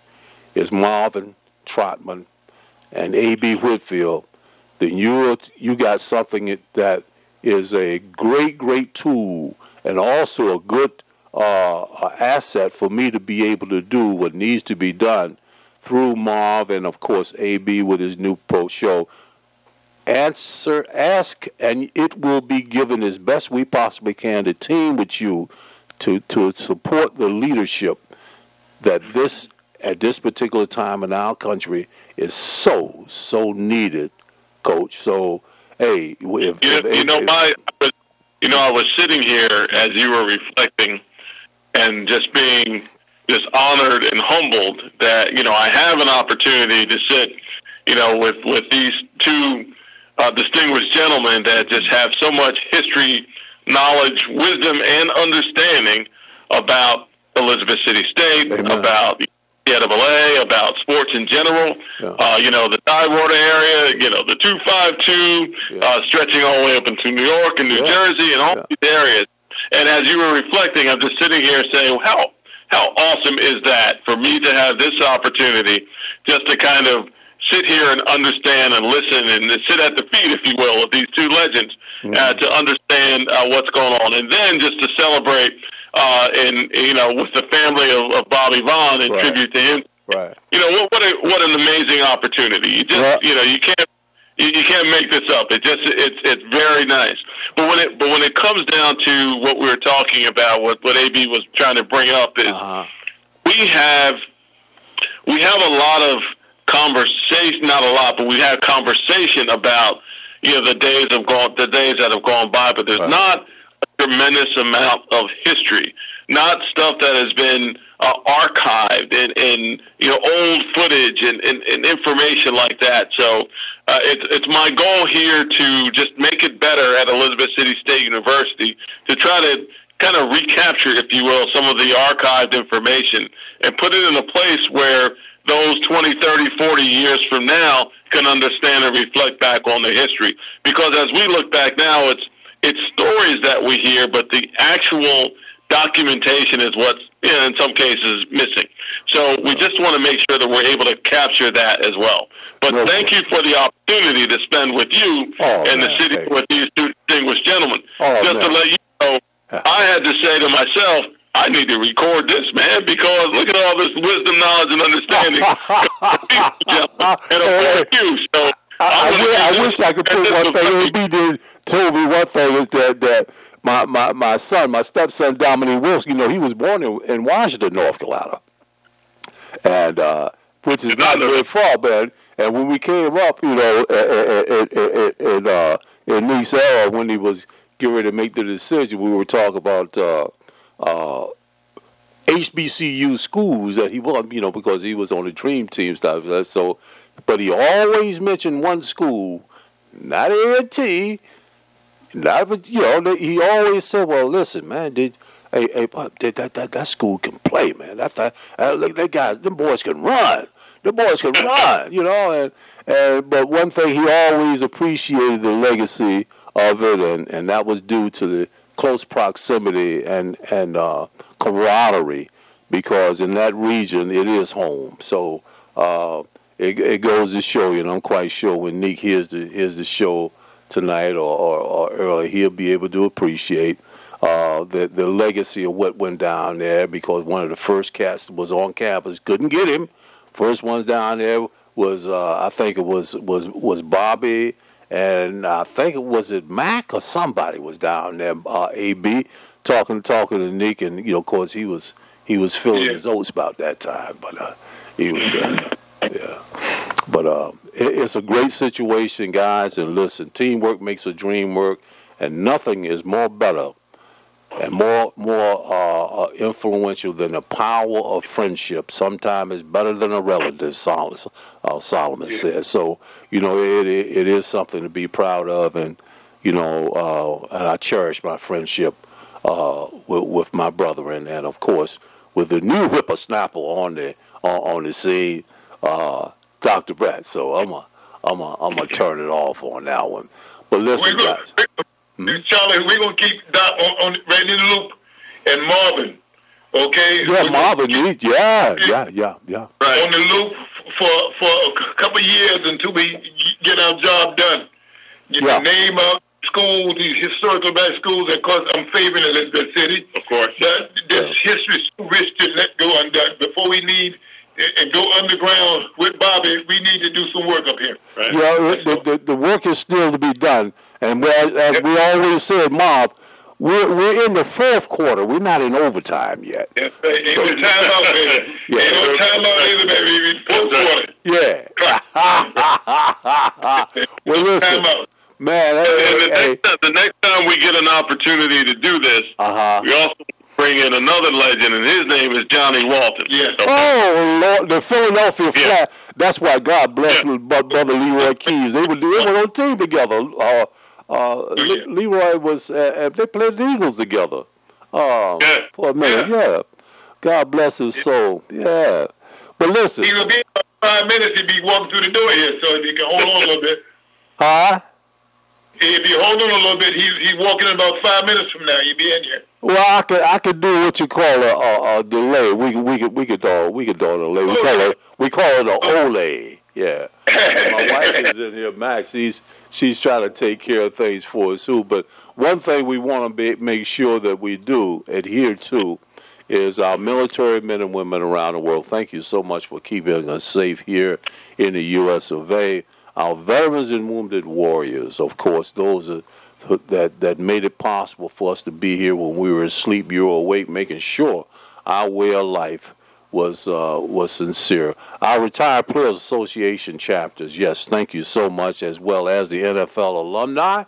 is Marvin Trotman and A.B. Whitfield, then you you got something that is a great, great tool and also a good uh, asset for me to be able to do what needs to be done through Marv and of course AB with his new pro show answer, ask, and it will be given as best we possibly can to team with you to, to support the leadership that this, at this particular time in our country, is so, so needed, Coach. So, hey, if, you, if, you know, if, my, you know, I was sitting here as you were reflecting and just being just honored and humbled that, you know, I have an opportunity to sit, you know, with, with these two uh, distinguished gentlemen that just have so much history, knowledge, wisdom, and understanding about Elizabeth City State, Amen. about the NCAA, about sports in general. Yeah. Uh, you know, the Tidewater area, you know, the 252, yeah. uh, stretching all the way up into New York and New yeah. Jersey and all these areas. And as you were reflecting, I'm just sitting here saying, well, how, how awesome is that for me to have this opportunity just to kind of sit here and understand and listen and sit at the feet, if you will, of these two legends mm-hmm. uh, to understand uh, what's going on, and then just to celebrate uh, and you know with the family of, of Bobby Vaughn and right. tribute to him. Right. You know what? What, a, what an amazing opportunity. You just right. you know you can't you, you can't make this up. It just it's it's very nice. But when it but when it comes down to what we were talking about, what what AB was trying to bring up is uh-huh. we have we have a lot of conversation, not a lot, but we had conversation about you know the days of gone, the days that have gone by. But there's right. not a tremendous amount of history, not stuff that has been uh, archived in, in you know old footage and, and, and information like that. So uh, it's it's my goal here to just make it better at Elizabeth City State University to try to kind of recapture, if you will, some of the archived information and put it in a place where those 20, 30, 40 years from now can understand and reflect back on the history. Because as we look back now, it's it's stories that we hear, but the actual documentation is what's you know, in some cases missing. So we just want to make sure that we're able to capture that as well. But no, thank you for the opportunity to spend with you oh, in the city with these two distinguished gentlemen. Oh, just man. to let you know, I had to say to myself, I need to record this, man, because look at all this wisdom, knowledge, and understanding. and you, so I, I, I, wish I could put one thing. AB did told me one thing is that that my, my, my son, my stepson Dominique Wilson, you know, he was born in, in Washington, North Carolina, and uh, which is not very far, man. And when we came up, you know, in uh, in Nice, era when he was getting ready to make the decision, we were talking about. Uh, uh, HBCU schools that he was, you know, because he was on the dream team stuff. So, but he always mentioned one school, not A&T, That, you know, he always said, "Well, listen, man, did hey, hey, that, that, that, that school can play, man. That, that, that, that guys, them boys can run. The boys can run, you know. And, and but one thing he always appreciated the legacy of it, and, and that was due to the close proximity and and uh, camaraderie, because in that region it is home. So uh, it, it goes to show, you I'm quite sure when Nick hears the hears the show tonight or, or, or early, he'll be able to appreciate uh, the the legacy of what went down there because one of the first cats was on campus couldn't get him. First ones down there was uh, I think it was was was Bobby and I think it was it Mac or somebody was down there. Uh, AB talking talking to Nick and you know of course he was he was feeling yeah. his oats about that time, but uh, he was uh, yeah. But uh, it, it's a great situation, guys. And listen, teamwork makes a dream work, and nothing is more better and more more uh, uh, influential than the power of friendship. Sometimes it's better than a relative. Solomon, uh, Solomon yeah. says. So you know it, it, it is something to be proud of, and you know, uh, and I cherish my friendship uh, with, with, my brother, and, and of course with the new whippersnapper on the on, on the scene, uh, Doctor Brett. So I'm a I'm a I'm gonna turn it off on that one. But listen, guys. Hmm? Charlie, we're gonna keep Doc on, on right in the loop, and Marvin. Okay. Yeah, Marvin. Keep, yeah, yeah, yeah, yeah. Right. On the loop for for a couple years until we get our job done. You yeah. name up schools, these historical black schools, of course I'm favoring Elizabeth City. Of course. That this yeah. history is too rich to let go undone. Before we need and go underground with Bobby, we need to do some work up here. Right? Yeah, the, the, the work is still to be done. And as, as we always said, Marv, we're we're in the fourth quarter. We're not in overtime yet. Yes, ain't no time out, baby. Yeah. Ain't no time out either, baby. Fourth quarter. Yeah. well, listen, man. Hey, the, hey. Next time, the next time we get an opportunity to do this, uh-huh. we also bring in another legend, and his name is Johnny Walton. Yes. Oh, Lord, the Philadelphia yeah. Flat. That's why God bless yeah. brother Leroy Keyes. They were they were on team together. Uh, uh, Le- Leroy was uh, they played the Eagles together. Uh, yeah. For a minute, yeah. yeah. God bless his soul. Yeah. But listen. He'll be five minutes. He'll be walking through the door here, so if you can hold on a little bit. Huh? If you hold on a little bit, he's he's walking in about five minutes from now. He'll be in here. Well, I could I could do what you call a, a, a delay. We could we could we could do we could do a delay. We call it we call it a ole. Yeah. my wife is in here, Max. She's she's trying to take care of things for us too. But one thing we want to make sure that we do adhere to is our military men and women around the world. Thank you so much for keeping us safe here in the U.S. of A. Our veterans and wounded warriors, of course, those are, that that made it possible for us to be here when we were asleep. You were awake, making sure our way of life was uh, was sincere. Our Retired Players Association chapters, yes, thank you so much, as well as the NFL alumni,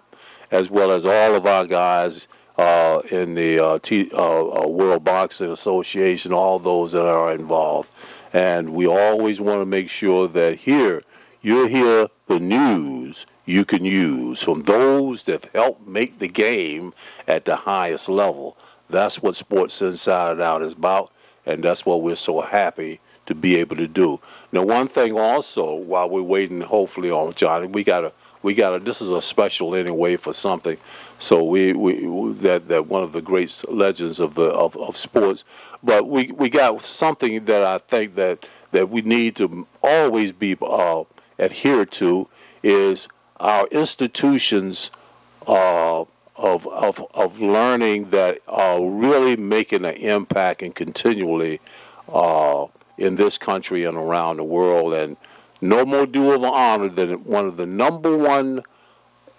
as well as all of our guys uh, in the uh, T, uh, uh, World Boxing Association, all those that are involved. And we always want to make sure that here you hear the news you can use from those that help make the game at the highest level. That's what Sports Inside and Out is about and that's what we're so happy to be able to do. Now, one thing also, while we're waiting, hopefully on Johnny, we gotta we gotta. This is a special anyway for something. So we, we that that one of the great legends of the of, of sports, but we we got something that I think that that we need to always be uh, adhered to is our institutions. Uh, of, of, of learning that are really making an impact and continually uh, in this country and around the world. And no more due of honor than one of the number one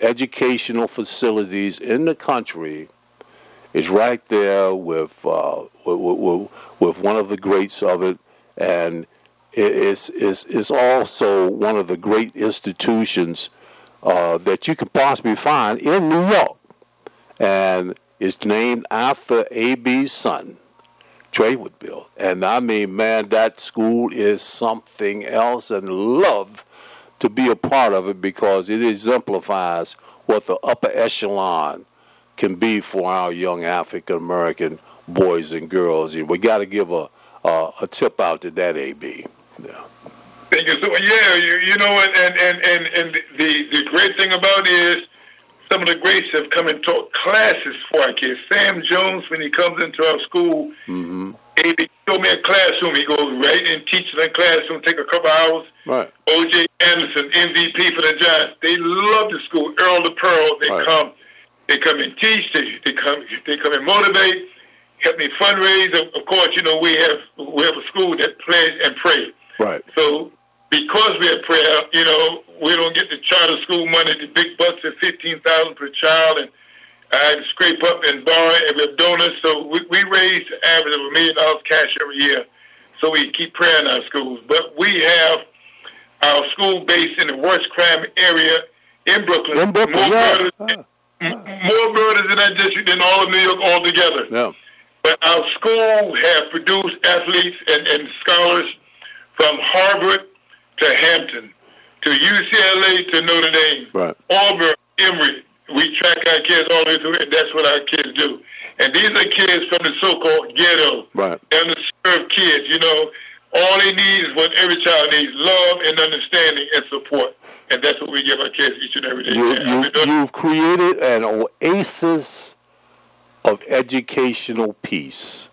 educational facilities in the country is right there with, uh, with, with, with, one of the greats of it. And it is, is, is also one of the great institutions uh, that you can possibly find in New York and it's named after A.B.'s son, Trey Whitfield. And I mean, man, that school is something else, and love to be a part of it because it exemplifies what the upper echelon can be for our young African American boys and girls. And we got to give a, a, a tip out to that AB. Yeah. Thank you. So yeah, you, you know and and and and the the great thing about it is some of the greats have come and taught classes for our kids. Sam Jones, when he comes into our school, mm-hmm. he showed me a classroom. He goes right and teaches in the classroom, take a couple hours. Right. O.J. Anderson, MVP for the Giants. They love the school. Earl the Pearl. They right. come. They come and teach. They, they come. They come and motivate. Help me fundraise. Of course, you know we have we have a school that plays and pray. Right. So because we have prayer, you know, we don't get the charter school money, the big bucks at fifteen thousand per child, and I scrape up and borrow, and we have donors. So we, we raise the average of a million dollars cash every year. So we keep prayer in our schools. But we have our school based in the worst crime area in Brooklyn. In Brooklyn, more yeah. murders, Ah. more murders in that district than all of New York altogether. Yeah. But our school has produced athletes and, and scholars from Harvard to Hampton, to UCLA to Notre Dame, Right. Auburn, Emory. We track our kids all the way through, and that's what our kids do. And these are kids from the so-called ghetto, Right. underserved kids. You know, all they need is what every child needs: love and understanding and support. And that's what we give our kids each and every day. You, you, you've created an oasis of educational peace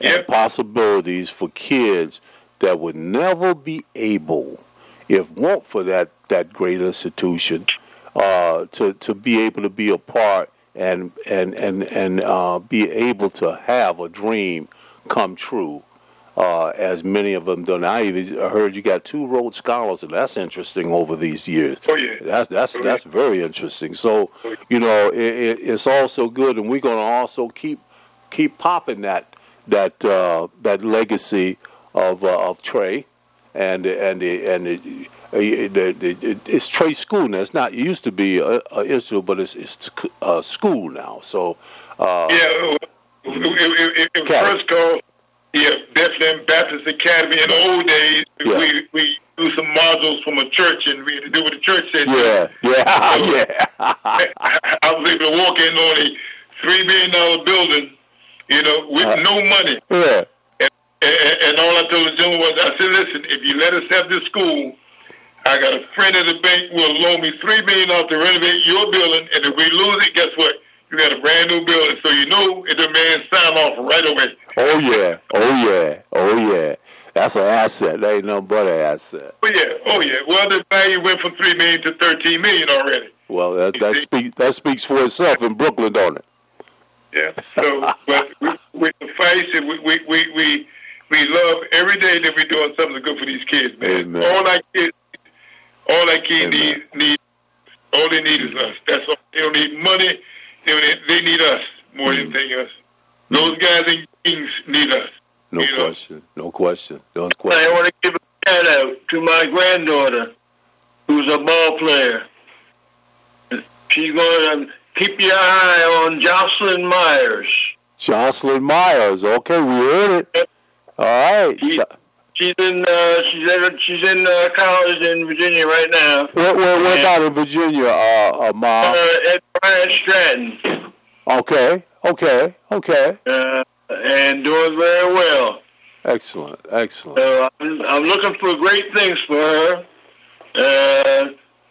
and Yep. possibilities for kids that would never be able, if weren't for that, that great institution, uh, to, to be able to be a part and and and and uh, be able to have a dream come true, uh, as many of them done. I even heard you got two Rhodes Scholars, and that's interesting over these years. Oh, yeah. That's that's Oh, yeah. that's very interesting. So, you know, it, it, it's also good, and we're going to also keep keep popping that that uh, that legacy of uh, of Trey, and and the, and the, uh, it's Trey School now. It's not. It used to be a, a institute, but it's it's a school now. So, uh, Yeah, it, it, it, it first called yeah Bethlehem Baptist Academy. In the old days, Yeah. we we do some modules from a church, and we had to do what the church said. yeah, yeah, yeah. I, I was able to walk in on a three million dollar building, you know, with Uh. no money. yeah. And, and, all I told the gentleman was, I said, listen, if you let us have this school, I got a friend at the bank will loan me three million dollars to renovate your building, and if we lose it, guess what? You got a brand new building, so you know if the man sign off right away. Oh yeah, oh yeah, oh yeah. That's an asset. That ain't no but an asset. Oh yeah, oh yeah. Well, the value went from three million to thirteen million already. Well, that that speaks that speaks for itself in Brooklyn, don't it? Yeah. So, but we, we suffice it. We, we, we, we, we love every day that we're doing something good for these kids, man. Amen. All our kids, all our kids need, Amen. need, all they need is us. That's all. They don't need money. They, need, they need us more than mm. anything else. Those guys and kings need us. No You know. question. No question. No I question. want to give a shout out to my granddaughter, who's a ball player. She's going to keep your eye on Jocelyn Myers. Jocelyn Myers. Okay, we heard it. All right. She- Jo- She's in uh, she's at, she's in uh, college in Virginia right now. Where, where, where about in Virginia, uh, uh, Mom? Uh, at Bryant Stratton, Okay. Okay. Okay. uh, and doing very well. Excellent. Excellent. So I'm, I'm looking for great things for her. Uh,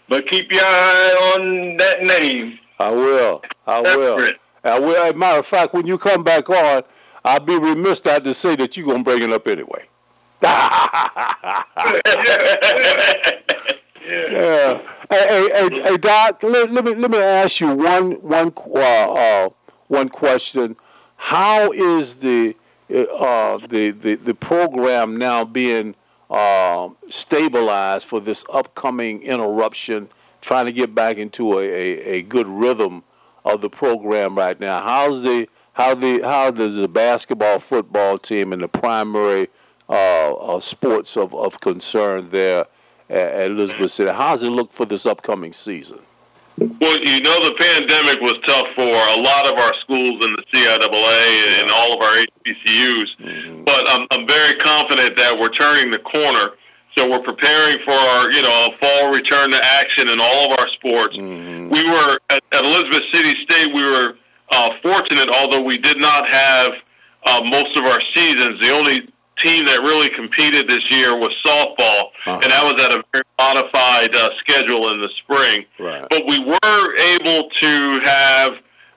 but keep your eye on that name. I will. I will. I will. As a matter of fact, when you come back on, I'll be remiss not to say that you're going to bring it up anyway. Yeah. Hey, hey, hey, Doc, let, let me let me ask you one one uh, uh, one question. How is the uh, the, the the program now being uh, stabilized for this upcoming interruption? Trying to get back into a, a, a good rhythm of the program right now. How's the how the how does the basketball football team and the primary uh, uh, sports of, of concern there at, Elizabeth City. How does it look for this upcoming season? Well, you know, the pandemic was tough for a lot of our schools in the CIAA and all of our HBCUs. But I'm, I'm very confident that we're turning the corner. So we're preparing for our, you know, a fall return to action in all of our sports. Mm-hmm. We were at, at Elizabeth City State. We were uh, fortunate, although we did not have uh, most of our seasons. The only team that really competed this year was softball, Uh-huh. and that was at a very modified uh, schedule in the spring. Right. But we were able to have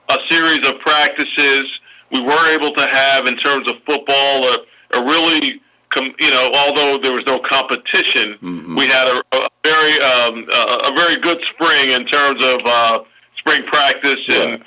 a series of practices. We were able to have, in terms of football, a, a really, com- you know, although there was no competition, Mhm. we had a, a very, um, a, a very good spring in terms of uh, spring practice and Right.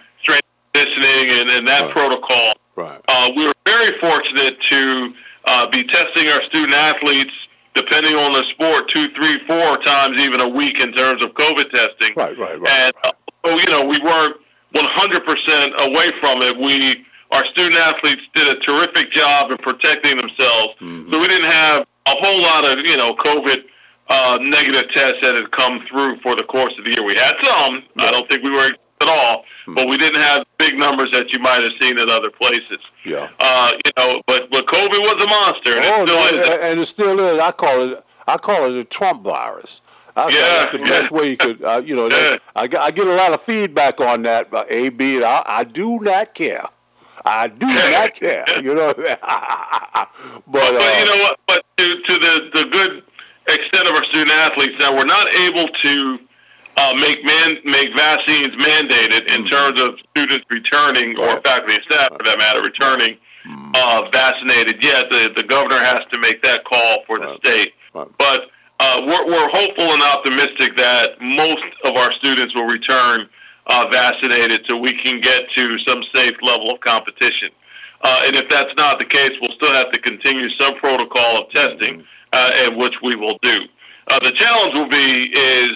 Conditioning and, and that Right. protocol. Right. Uh, we were very fortunate to uh, be testing our student athletes, depending on the sport, two, three, four times even a week in terms of COVID testing. Right. Right. Right. And uh, so, you know, we weren't 100% away from it. We, our student athletes did a terrific job in protecting themselves. Mhm. So we didn't have a whole lot of, you know, COVID uh, negative tests that had come through for the course of the year. We had some. I don't think we were at all, but we didn't have big numbers that you might have seen in other places. yeah. Uh, you know, but but COVID was a monster, and Oh, it still is. and it still is. I call it. I call it a Trump virus. I think Yeah, that's the yeah. best way you could. Uh, you know, Yeah. I, get- I get a lot of feedback on that. But AB, and I, I do not care. I do not care. You know. but But, uh, you know what? But to, to the, the good extent of our student athletes, now we're not able to uh, make man make vaccines mandated in terms of students returning or Mm-hmm. Faculty and staff, for that matter, returning Mm-hmm. uh, vaccinated yet. The the governor has to make that call for the Right. state. Right. But uh, we're, we're hopeful and optimistic that most of our students will return uh, vaccinated so we can get to some safe level of competition. Uh, and if that's not the case, we'll still have to continue some protocol of testing, uh, and which we will do. Uh, the challenge will be is,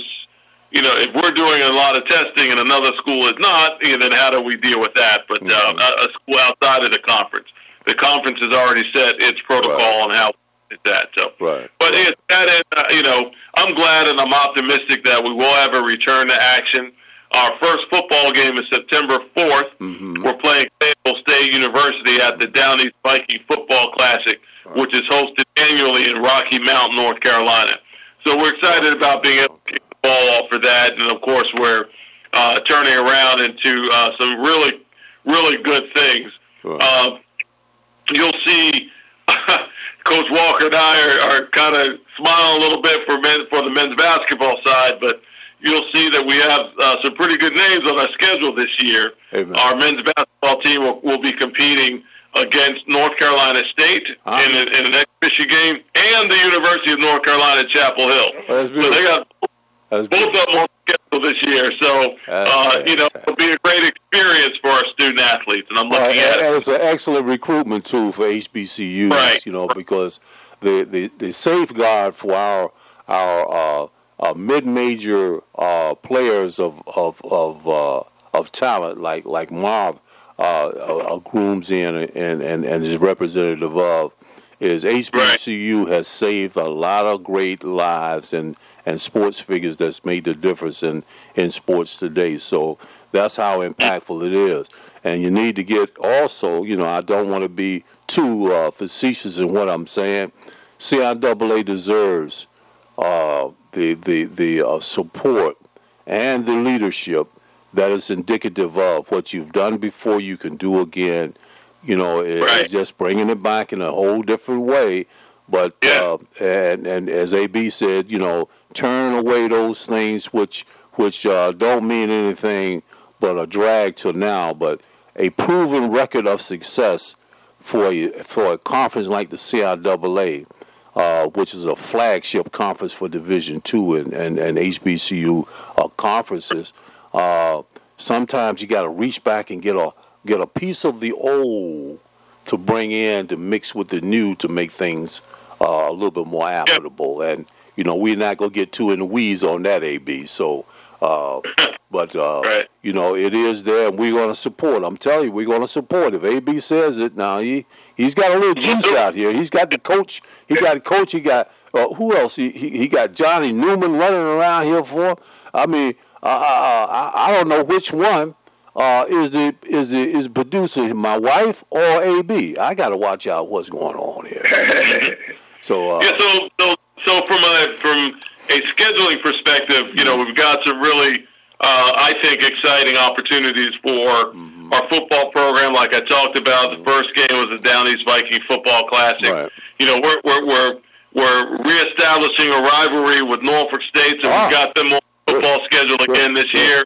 you know, if we're doing a lot of testing and another school is not, you know, then how do we deal with that? But uh, a, a school outside of the conference, the conference has already set its protocol on how it's that. So, right. but it's that end, uh, you know, I'm glad and I'm optimistic that we will have a return to action. Our first football game is September 4th. Mhm. We're playing Fayetteville State University at the Down East Viking Football Classic, which is hosted annually in Rocky Mount, North Carolina. So we're excited about being able to ball off for that, and of course we're uh, turning around into uh, some really, really good things. Right. Uh, you'll see Coach Walker and I are, are kind of smiling a little bit for men for the men's basketball side, but you'll see that we have uh, some pretty good names on our schedule this year. Amen. Our men's basketball team will, will be competing against North Carolina State Ah. in, a, in an exhibition game and the University of North Carolina Chapel Hill. That's So they got both them on schedule this year. So, That's uh, you know, it'll be a great experience for our student athletes, and I'm looking at it. it's an excellent recruitment tool for HBCUs, Right. you know, because the, the, the safeguard for our our uh, uh, mid-major uh, players of of of, uh, of talent, like like Marv uh, uh, grooms in and, and, and is representative of, is HBCU has saved a lot of great lives and, and sports figures that's made the difference in, in sports today. So that's how impactful it is. And you need to get also, you know, I don't want to be too uh, facetious in what I'm saying. CIAA deserves uh, the the the uh, support and the leadership that is indicative of what you've done before. You can do again. You know, it- Right. it's just bringing it back in a whole different way. But Yeah. uh, and and as AB said, you know, turn away those things which which uh, don't mean anything but a drag to now. But a proven record of success for a, for a conference like the CIAA, uh, which is a flagship conference for Division Two and, and, and HBCU uh, conferences. Uh, sometimes you got to reach back and get a get a piece of the old to bring in to mix with the new to make things uh, a little bit more applicable. And you know, we're not gonna get too in the weeds on that, AB. So, uh, but uh, Right. you know, it is there, and we're gonna support. I'm telling you, we're gonna support. If AB says it, now he he's got a little juice out here. He's got the coach. He got the coach. He got uh, who else? He, he he got Johnny Newman running around here for. him. I mean, uh, I, I I don't know which one uh, is the is the is producer my wife or AB. I got to watch out what's going on here. So uh, Yeah, so, so so from a from a scheduling perspective, you know, we've got some really, uh, I think, exciting opportunities for mm-hmm. our football program. Like I talked about, the first game was the Down East Viking Football Classic. Right. You know, we're we're we're we're reestablishing a rivalry with Norfolk State, so ah. we've got them on football schedule again this year.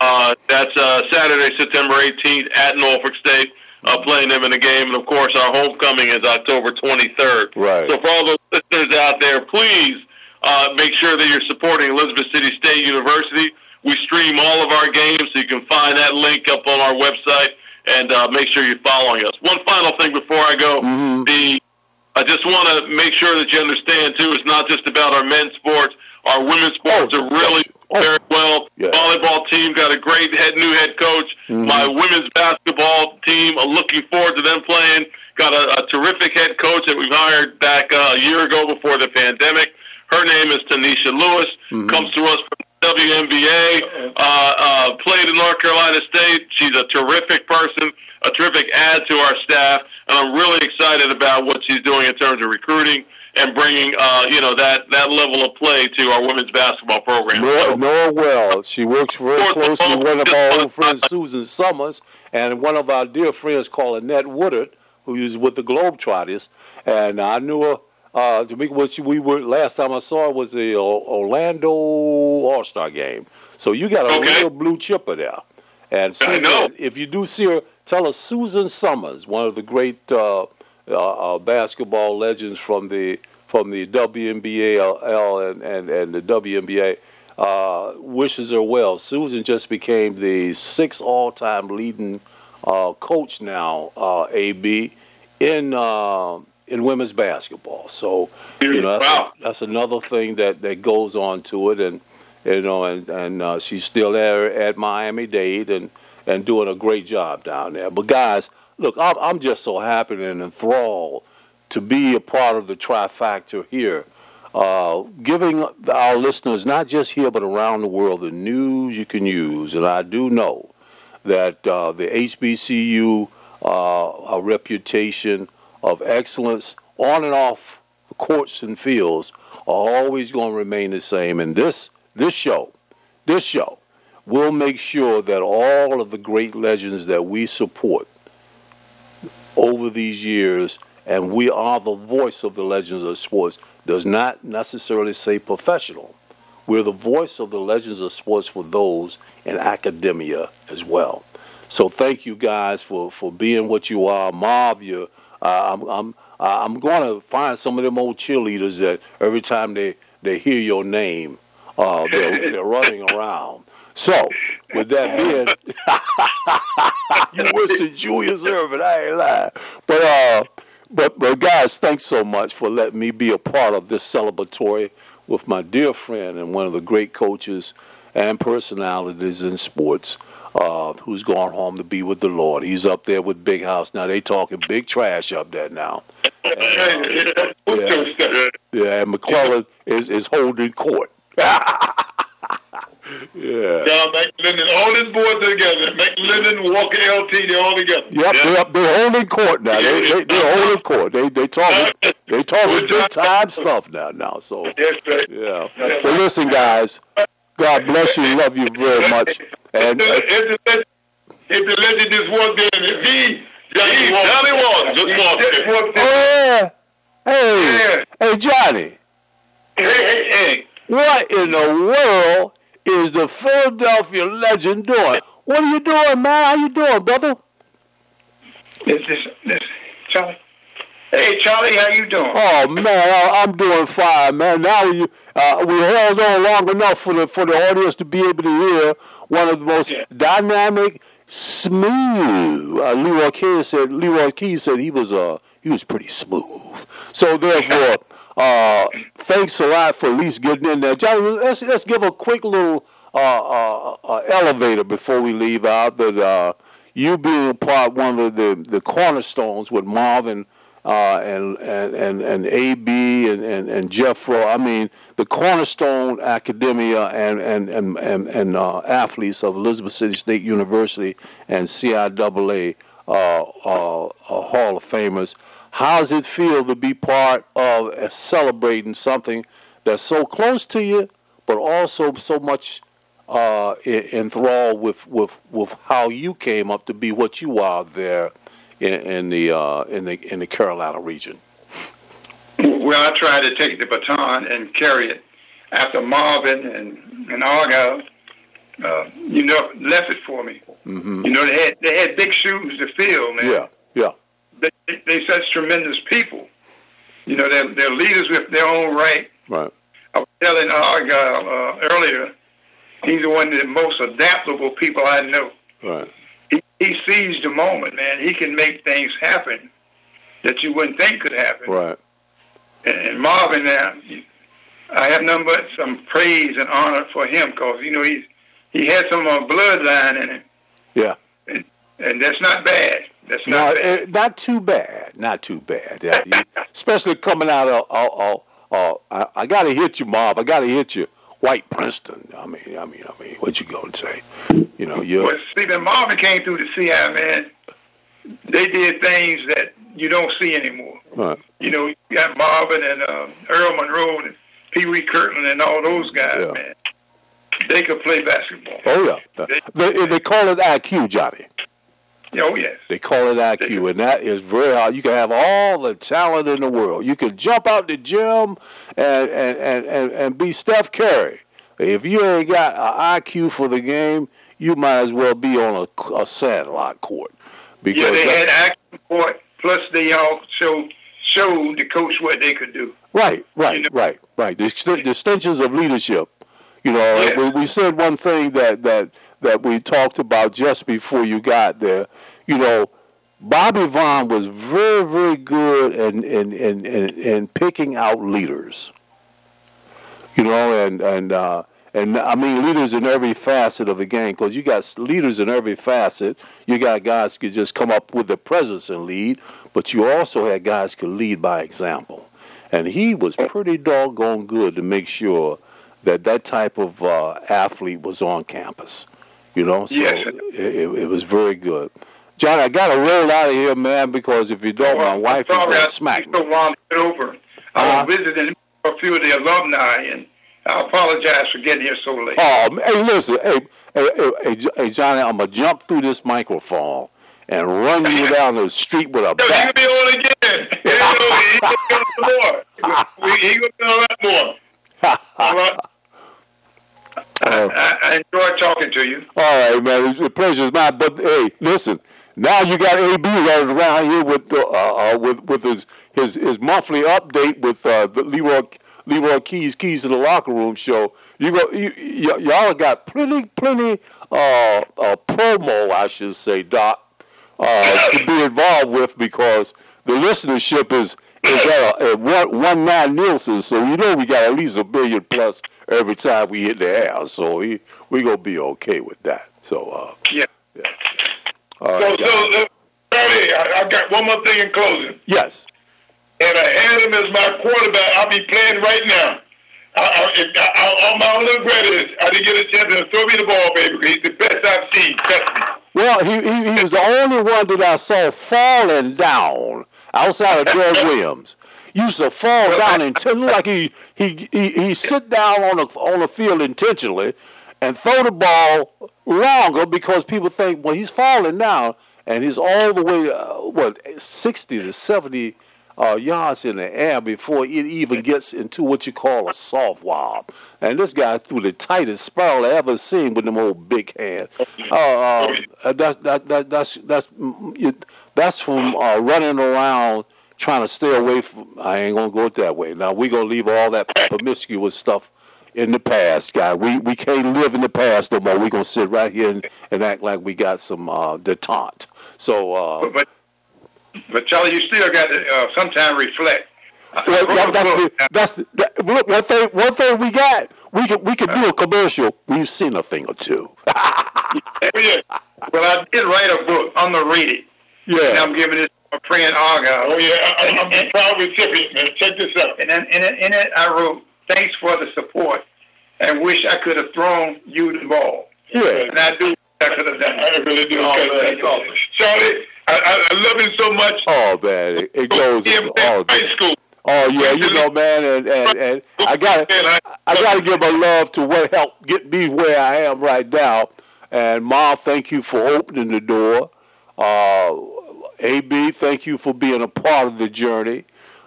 Uh, that's uh, Saturday, September 18th at Norfolk State. Uh, playing them in the game, and of course, our homecoming is October 23rd. Right. So, for all those listeners out there, please uh, make sure that you're supporting Elizabeth City State University. We stream all of our games, so you can find that link up on our website, and uh, make sure you're following us. One final thing before I go: mm-hmm. the I just want to make sure that you understand too. It's not just about our men's sports. Our women's sports oh, are really very well. Yeah. Volleyball team got a great head new head coach. Mm-hmm. My women's basketball team, I'm looking forward to them playing. Got a, a terrific head coach that we've hired back uh, a year ago before the pandemic. Her name is Tynesha Lewis. Mm-hmm. Comes to us from WNBA. Uh, uh, played in North Carolina State. She's a terrific person, a terrific add to our staff, and I'm really excited about what she's doing in terms of recruiting and bringing uh, you know that that level of play to our women's basketball program. Nora, so, Nora well, she works very closely with one of our old friends, Susan Summons, and one of our dear friends called Lynette Woodard, who is with the Globetrotters. And I knew her. Uh, to make what we were last time I saw her was the Orlando All Star game. So you got a okay. real blue chipper there. And Susan, if you do see her, tell her Susan Summons, one of the great uh, uh, uh, basketball legends from the from the WNBA and, and, and the WNBA uh, wishes her well. Susan just became the sixth all-time leading uh, coach now, uh, AB, in uh, in women's basketball. So you know that's, wow. that's another thing that, that goes on to it, and you know, and and she's still there at Miami Dade and and doing a great job down there. But guys look, I'm, I'm just so happy and enthralled to be a part of the trifactor here, uh, giving our listeners, not just here but around the world, the news you can use. And I do know that uh, the HBCU uh, reputation of excellence on and off courts and fields are always going to remain the same. And this this show, this show, will make sure that all of the great legends that we support over these years, and we are the voice of the legends of sports, does not necessarily say professional. We're the voice of the legends of sports for those in academia as well. So thank you guys for, for being what you are. Marv, you, uh, I'm, I'm, uh, I'm going to find some of them old cheerleaders that every time they, they hear your name, uh, they're, they're running around. So, with that being, you wish that Julius Erving, I ain't lying. But, uh, but, but guys, thanks so much for letting me be a part of this celebratory with my dear friend and one of the great coaches and personalities in sports. Uh, who's gone home to be with the Lord. He's up there with Big House now. They talking big trash up there now. And, uh, yeah, yeah, and McLendon is, is holding court. Yeah. John McLendon, all his boys together. McLendon, Walker, LT, they're all together. Yep, yeah. they're, they're holding court now. They, they, they're holding court. They they talking they talking big time stuff now. Now, so yes, right. yeah. But listen, guys, God bless you. Love you very much. And if the, if the legend just walked in, if he Johnny, Johnny walked, just walked in. Oh yeah. Hey, yeah. hey, Johnny. Hey, hey, hey. What in the world is the Philadelphia legend doing? What are you doing, man? How you doing, brother? This is this Charlie. Hey Charlie, how you doing? Oh man, I'm doing fine, man. Now you, uh, we held on long enough for the for the audience to be able to hear one of the most yeah. dynamic, smooth. Uh, Leroy Keyes said. Leroy Keyes said he was uh he was pretty smooth. So therefore. Uh, thanks a lot for at least getting in there. Johnny, let's, let's give a quick little uh, uh, uh elevator before we leave out that uh, you being part one of the, the cornerstones with Marvin uh, and, and, and, and AB and, and, and Jeffro. I mean, the cornerstone academia and, and, and, and, and athletes of Elizabeth City State University and CIAA Hall of Famers How does it feel to be part of celebrating something that's so close to you, but also so much uh, enthralled with, with, with how you came up to be what you are there in, in the uh, in the in the Carolina region? Well, I tried to take the baton and carry it after Marvin and and Argyle. Uh, you know, left it for me. Mm-hmm. You know, they had they had big shoes to fill, man. Yeah. They they such tremendous people. You know, they're they're leaders with their own right. Right. I was telling Argyle uh, earlier, he's one of the most adaptable people I know. Right. He, he sees the moment, man. He can make things happen that you wouldn't think could happen. Right. And, and Marvin, now, I have nothing but some praise and honor for him because you know he's he has some uh, bloodline in him. Yeah. And, and that's not bad. That's No, not bad. eh, not too bad. Not too bad. Yeah, you- especially coming out of. Uh, uh, uh, I, I got to hit you, Mob. I got to hit you, White Princeton. I mean, I mean, I mean, what you gonna say? You know, you. Well, see, when Marvin came through the CI, man, they did things that you don't see anymore. Right. You know, you got Marvin and um, Earl Monroe and Pee Wee Kirkland and all those guys, Yeah. man. They could play basketball. Oh yeah. They, they call it IQ, Johnny. Oh, yes. They call it IQ, and that is very hard. You can have all the talent in the world. You can jump out the gym and and, and, and, and be Steph Curry. If you ain't got an IQ for the game, you might as well be on a, a sandlot court. Because Yeah, they had action court, plus they all showed, showed the coach what they could do. Right, right, You know? right, right. The, the extensions of leadership. You know, Yeah. we, we said one thing that, that that we talked about just before you got there. You know, Bobby Vaughn was very, very good in in, in, in, in picking out leaders. You know, and and uh, and I mean leaders in every facet of the game because you got leaders in every facet. You got guys who could just come up with the presence and lead, but you also had guys who could lead by example and he was pretty doggone good to make sure that that type of uh, athlete was on campus. You know, so Yes. it, it was very good. John, I got to roll out of here, man, because if you don't, my wife is sorry, going to smack me. to get over. I Uh-huh. was visiting a few of the alumni, and I apologize for getting here so late. Oh, hey, listen, hey, hey, hey, hey, Johnny, I'm gonna jump through this microphone and run you down the street with a Yo, he gonna be on again. He gonna be on more. He gonna be on more. Oh. I, I enjoy talking to you. All right, man. It's a pleasure. It's mine. But hey, listen. Now you got AB running around here with uh, uh, with with his his his monthly update with uh, the Leroy Leroy Keyes Keys to the Locker Room show. You go, you, y- y'all got plenty plenty uh, uh, promo, I should say, Doc, uh, to be involved with because the listenership is is at, a, at one one nine Nielsen. So you know we got at least a billion plus every time we hit the air. So we we gonna be okay with that. So uh, Yeah. All So, right, so, uh, Barry, I, I got one more thing in closing. yes. And I had him as my quarterback. I'll be playing right now. I, I, I, I, on my own regret is I didn't get a chance to throw me the ball, baby. He's the best I've seen. Trust me. Well, he, he he was the only one that I saw falling down outside of Greg Williams. Used to fall down look like he he he he sit down on the on the field intentionally and throw the ball longer because people think well he's falling down and he's all the way uh, what sixty to seventy uh, yards in the air before it even gets into what you call a soft wob. And this guy threw the tightest spiral I ever seen with them old big hands. Uh, uh, that, that, that, that's that's mm, that's from uh, running around trying to stay away from. I ain't gonna go that way. Now we gonna leave all that promiscuous stuff in the past, guy. We we can't live in the past no more. We gonna sit right here and, and act like we got some uh, detente. So uh, But, but but Charlie, you still got to uh, sometime reflect. I- I Well, that- that's the, that's the, look, one thing. One thing we got. We could we could do a commercial. We've seen a thing or two. Yeah. Well, I did write a book, Underrated, and yeah. I'm giving it to my friend Argyle. Oh, yeah. I, I'm a proud recipient, man. Check this out. And then in it, in it, I wrote, "Thanks for the support, and wish I could have thrown you the ball." Yeah. And I do. I could have done. I really do. Oh, Okay, man, thank you. Charlie, I, I love him so much. Oh man, it, it goes Him all high school. Oh yeah, you know, man, and and, and I got to I got to give my love to what helped get me where I am right now. And Ma, thank you for opening the door. Uh, AB, thank you for being a part of the journey.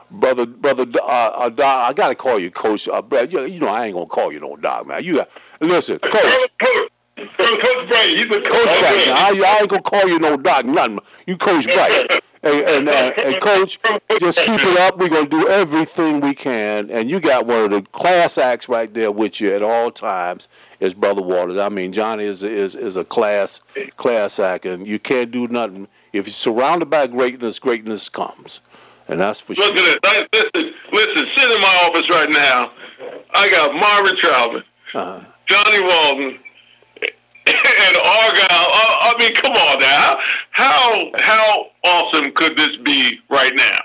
Brother, brother, uh, uh, Doc, I got to call you Coach. Uh, Brad, you, you know, I ain't gonna call you no Doc, man. You got listen, Coach. Coach, Bright. He's a coach. Coach Bright. I, I ain't gonna call you no Doc, nothing. You Coach Bright. And, and, uh, and coach, just keep it up. We're gonna do everything we can. And you got one of the class acts right there with you at all times. Is Brother Waters. I mean, Johnny is is is a class class act, and you can't do nothing if you're surrounded by greatness. Greatness comes, and that's for Look sure. at this. I, listen, listen. Sit in my office right now. I got Marvin Troutman, Uh, Johnny Walton, and Argyle. I, I mean, come on now. How how awesome could this be right now?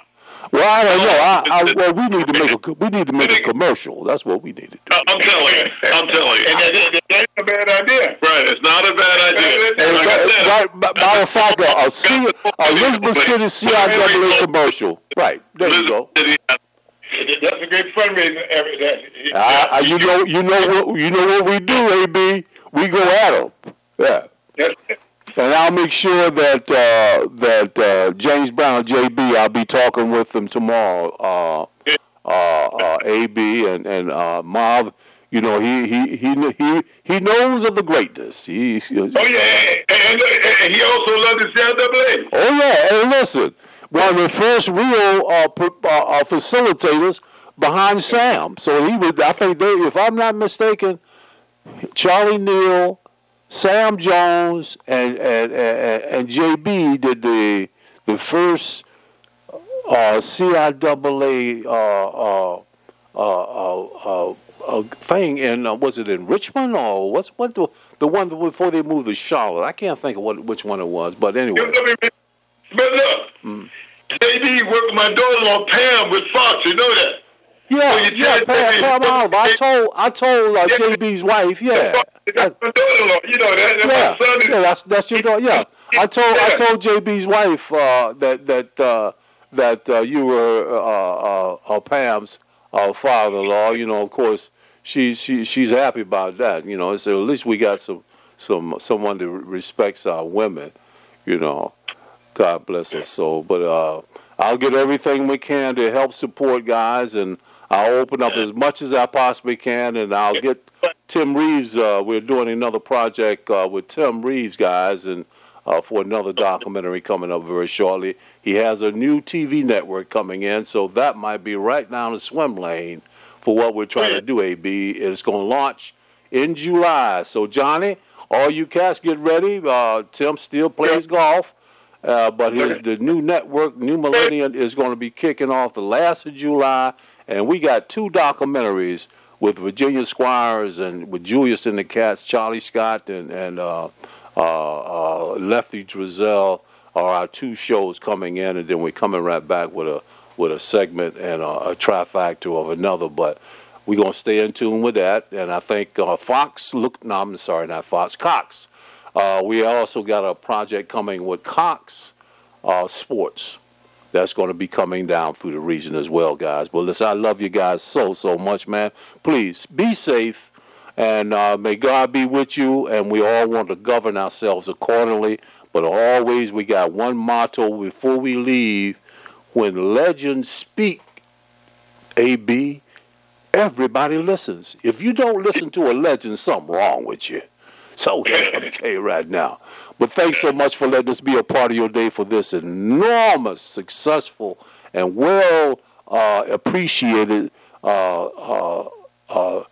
Well, I don't know. I, I, well, we need to make a we need to make a commercial. That's what we need to do. I- I'm telling you. I'm telling you. And that, that, that ain't a bad idea. Right. It's not a bad idea. And Like I said, right, by- matter of fact, a, a, C, a Elizabeth City CIAA commercial. Right there you go. That's a great fundraising. effort. That, I, I, you know, you know what you know what we do, AB. We go at them. Yeah. that's, And I'll make sure that uh, that uh, James Brown, JB, I'll be talking with them tomorrow. Uh, uh, uh, AB and and uh, Marv, you know, he he he he he knows of the greatness. He, he oh yeah, and, and, and he also loved the CIAA. oh yeah. Hey, listen, one of the first real uh, uh, uh, facilitators behind Sam. So he would, I think, they, if I'm not mistaken, Charlie Neal, Sam Jones, and and, and, and JB did the the first uh, CIAA uh, uh, uh, uh, uh, uh, thing in uh, was it in Richmond or what's what the the one before they moved to Charlotte? I can't think of what which one it was, but anyway. But look, JB worked with my daughter-in-law Pam with Fox. You know that? Yeah, you yeah, said- Pam, Pam Oliver. I told I told uh, Yeah. JB's wife, yeah. That's my daughter-in-law. You know that? That's Yeah, my son. Is, yeah, that's that's your daughter. Yeah, I told I Yeah. told JB's wife uh, that that uh, that uh, you were uh, uh, uh, Pam's uh, father-in-law. You know, of course, she she she's happy about that. You know, so at least we got some some someone that respects our women. You know, God bless us. So, but uh, I'll get everything we can to help support guys, and I'll open up as much as I possibly can, and I'll get Tim Reeves. Uh, we're doing another project uh, with Tim Reeves, guys, and uh, for another documentary coming up very shortly. He has a new TV network coming in, so that might be right down the swim lane for what we're trying to do. AB, it's going to launch in July. So, Johnny, all you cats, get ready. Uh, Tim still plays golf. Uh, but his, the new network, New Millennium, is going to be kicking off the last of July, and we got two documentaries with Virginia Squires and with Julius and the Cats, Charlie Scott and and uh, uh, uh, Lefty Driesell are our two shows coming in, and then we're coming right back with a with a segment and a, a of another. But we're gonna stay in tune with that, and I think uh, Fox. Look, no, I'm sorry, not Fox. Cox. Uh, we also got a project coming with Cox uh, Sports that's going to be coming down through the region as well, guys. But listen, I love you guys so, so much, man. Please be safe, and uh, may God be with you. And we all want to govern ourselves accordingly. But always, we got one motto before we leave when legends speak, AB, everybody listens. If you don't listen to a legend, something wrong with you. So okay right now. But thanks so much for letting us be a part of your day for this enormous, successful, and well uh, appreciated uh, uh, uh,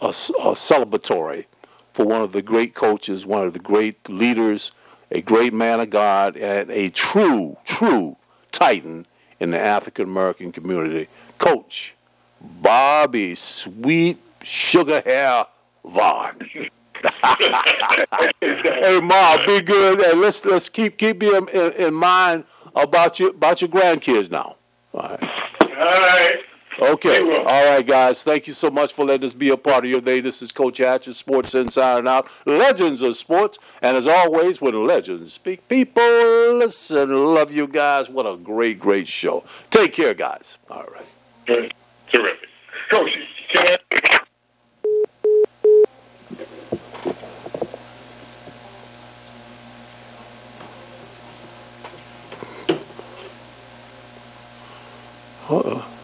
celebratory for one of the great coaches, one of the great leaders, a great man of God, and a true, true titan in the African American community. Coach Bobby Sweet Sugar Hair Vaughn. hey, Ma, be good, and let's let's keep keep you in, in mind about your about your grandkids now. All right. All right. Okay. All right, guys. Thank you so much for letting us be a part of your day. This is Coach Hatch, Sports Inside and Out, Legends of Sports. And as always, when legends speak, people listen. Love you guys. What a great, great show. Take care, guys. All right. Terrific. Coach, Uh -oh.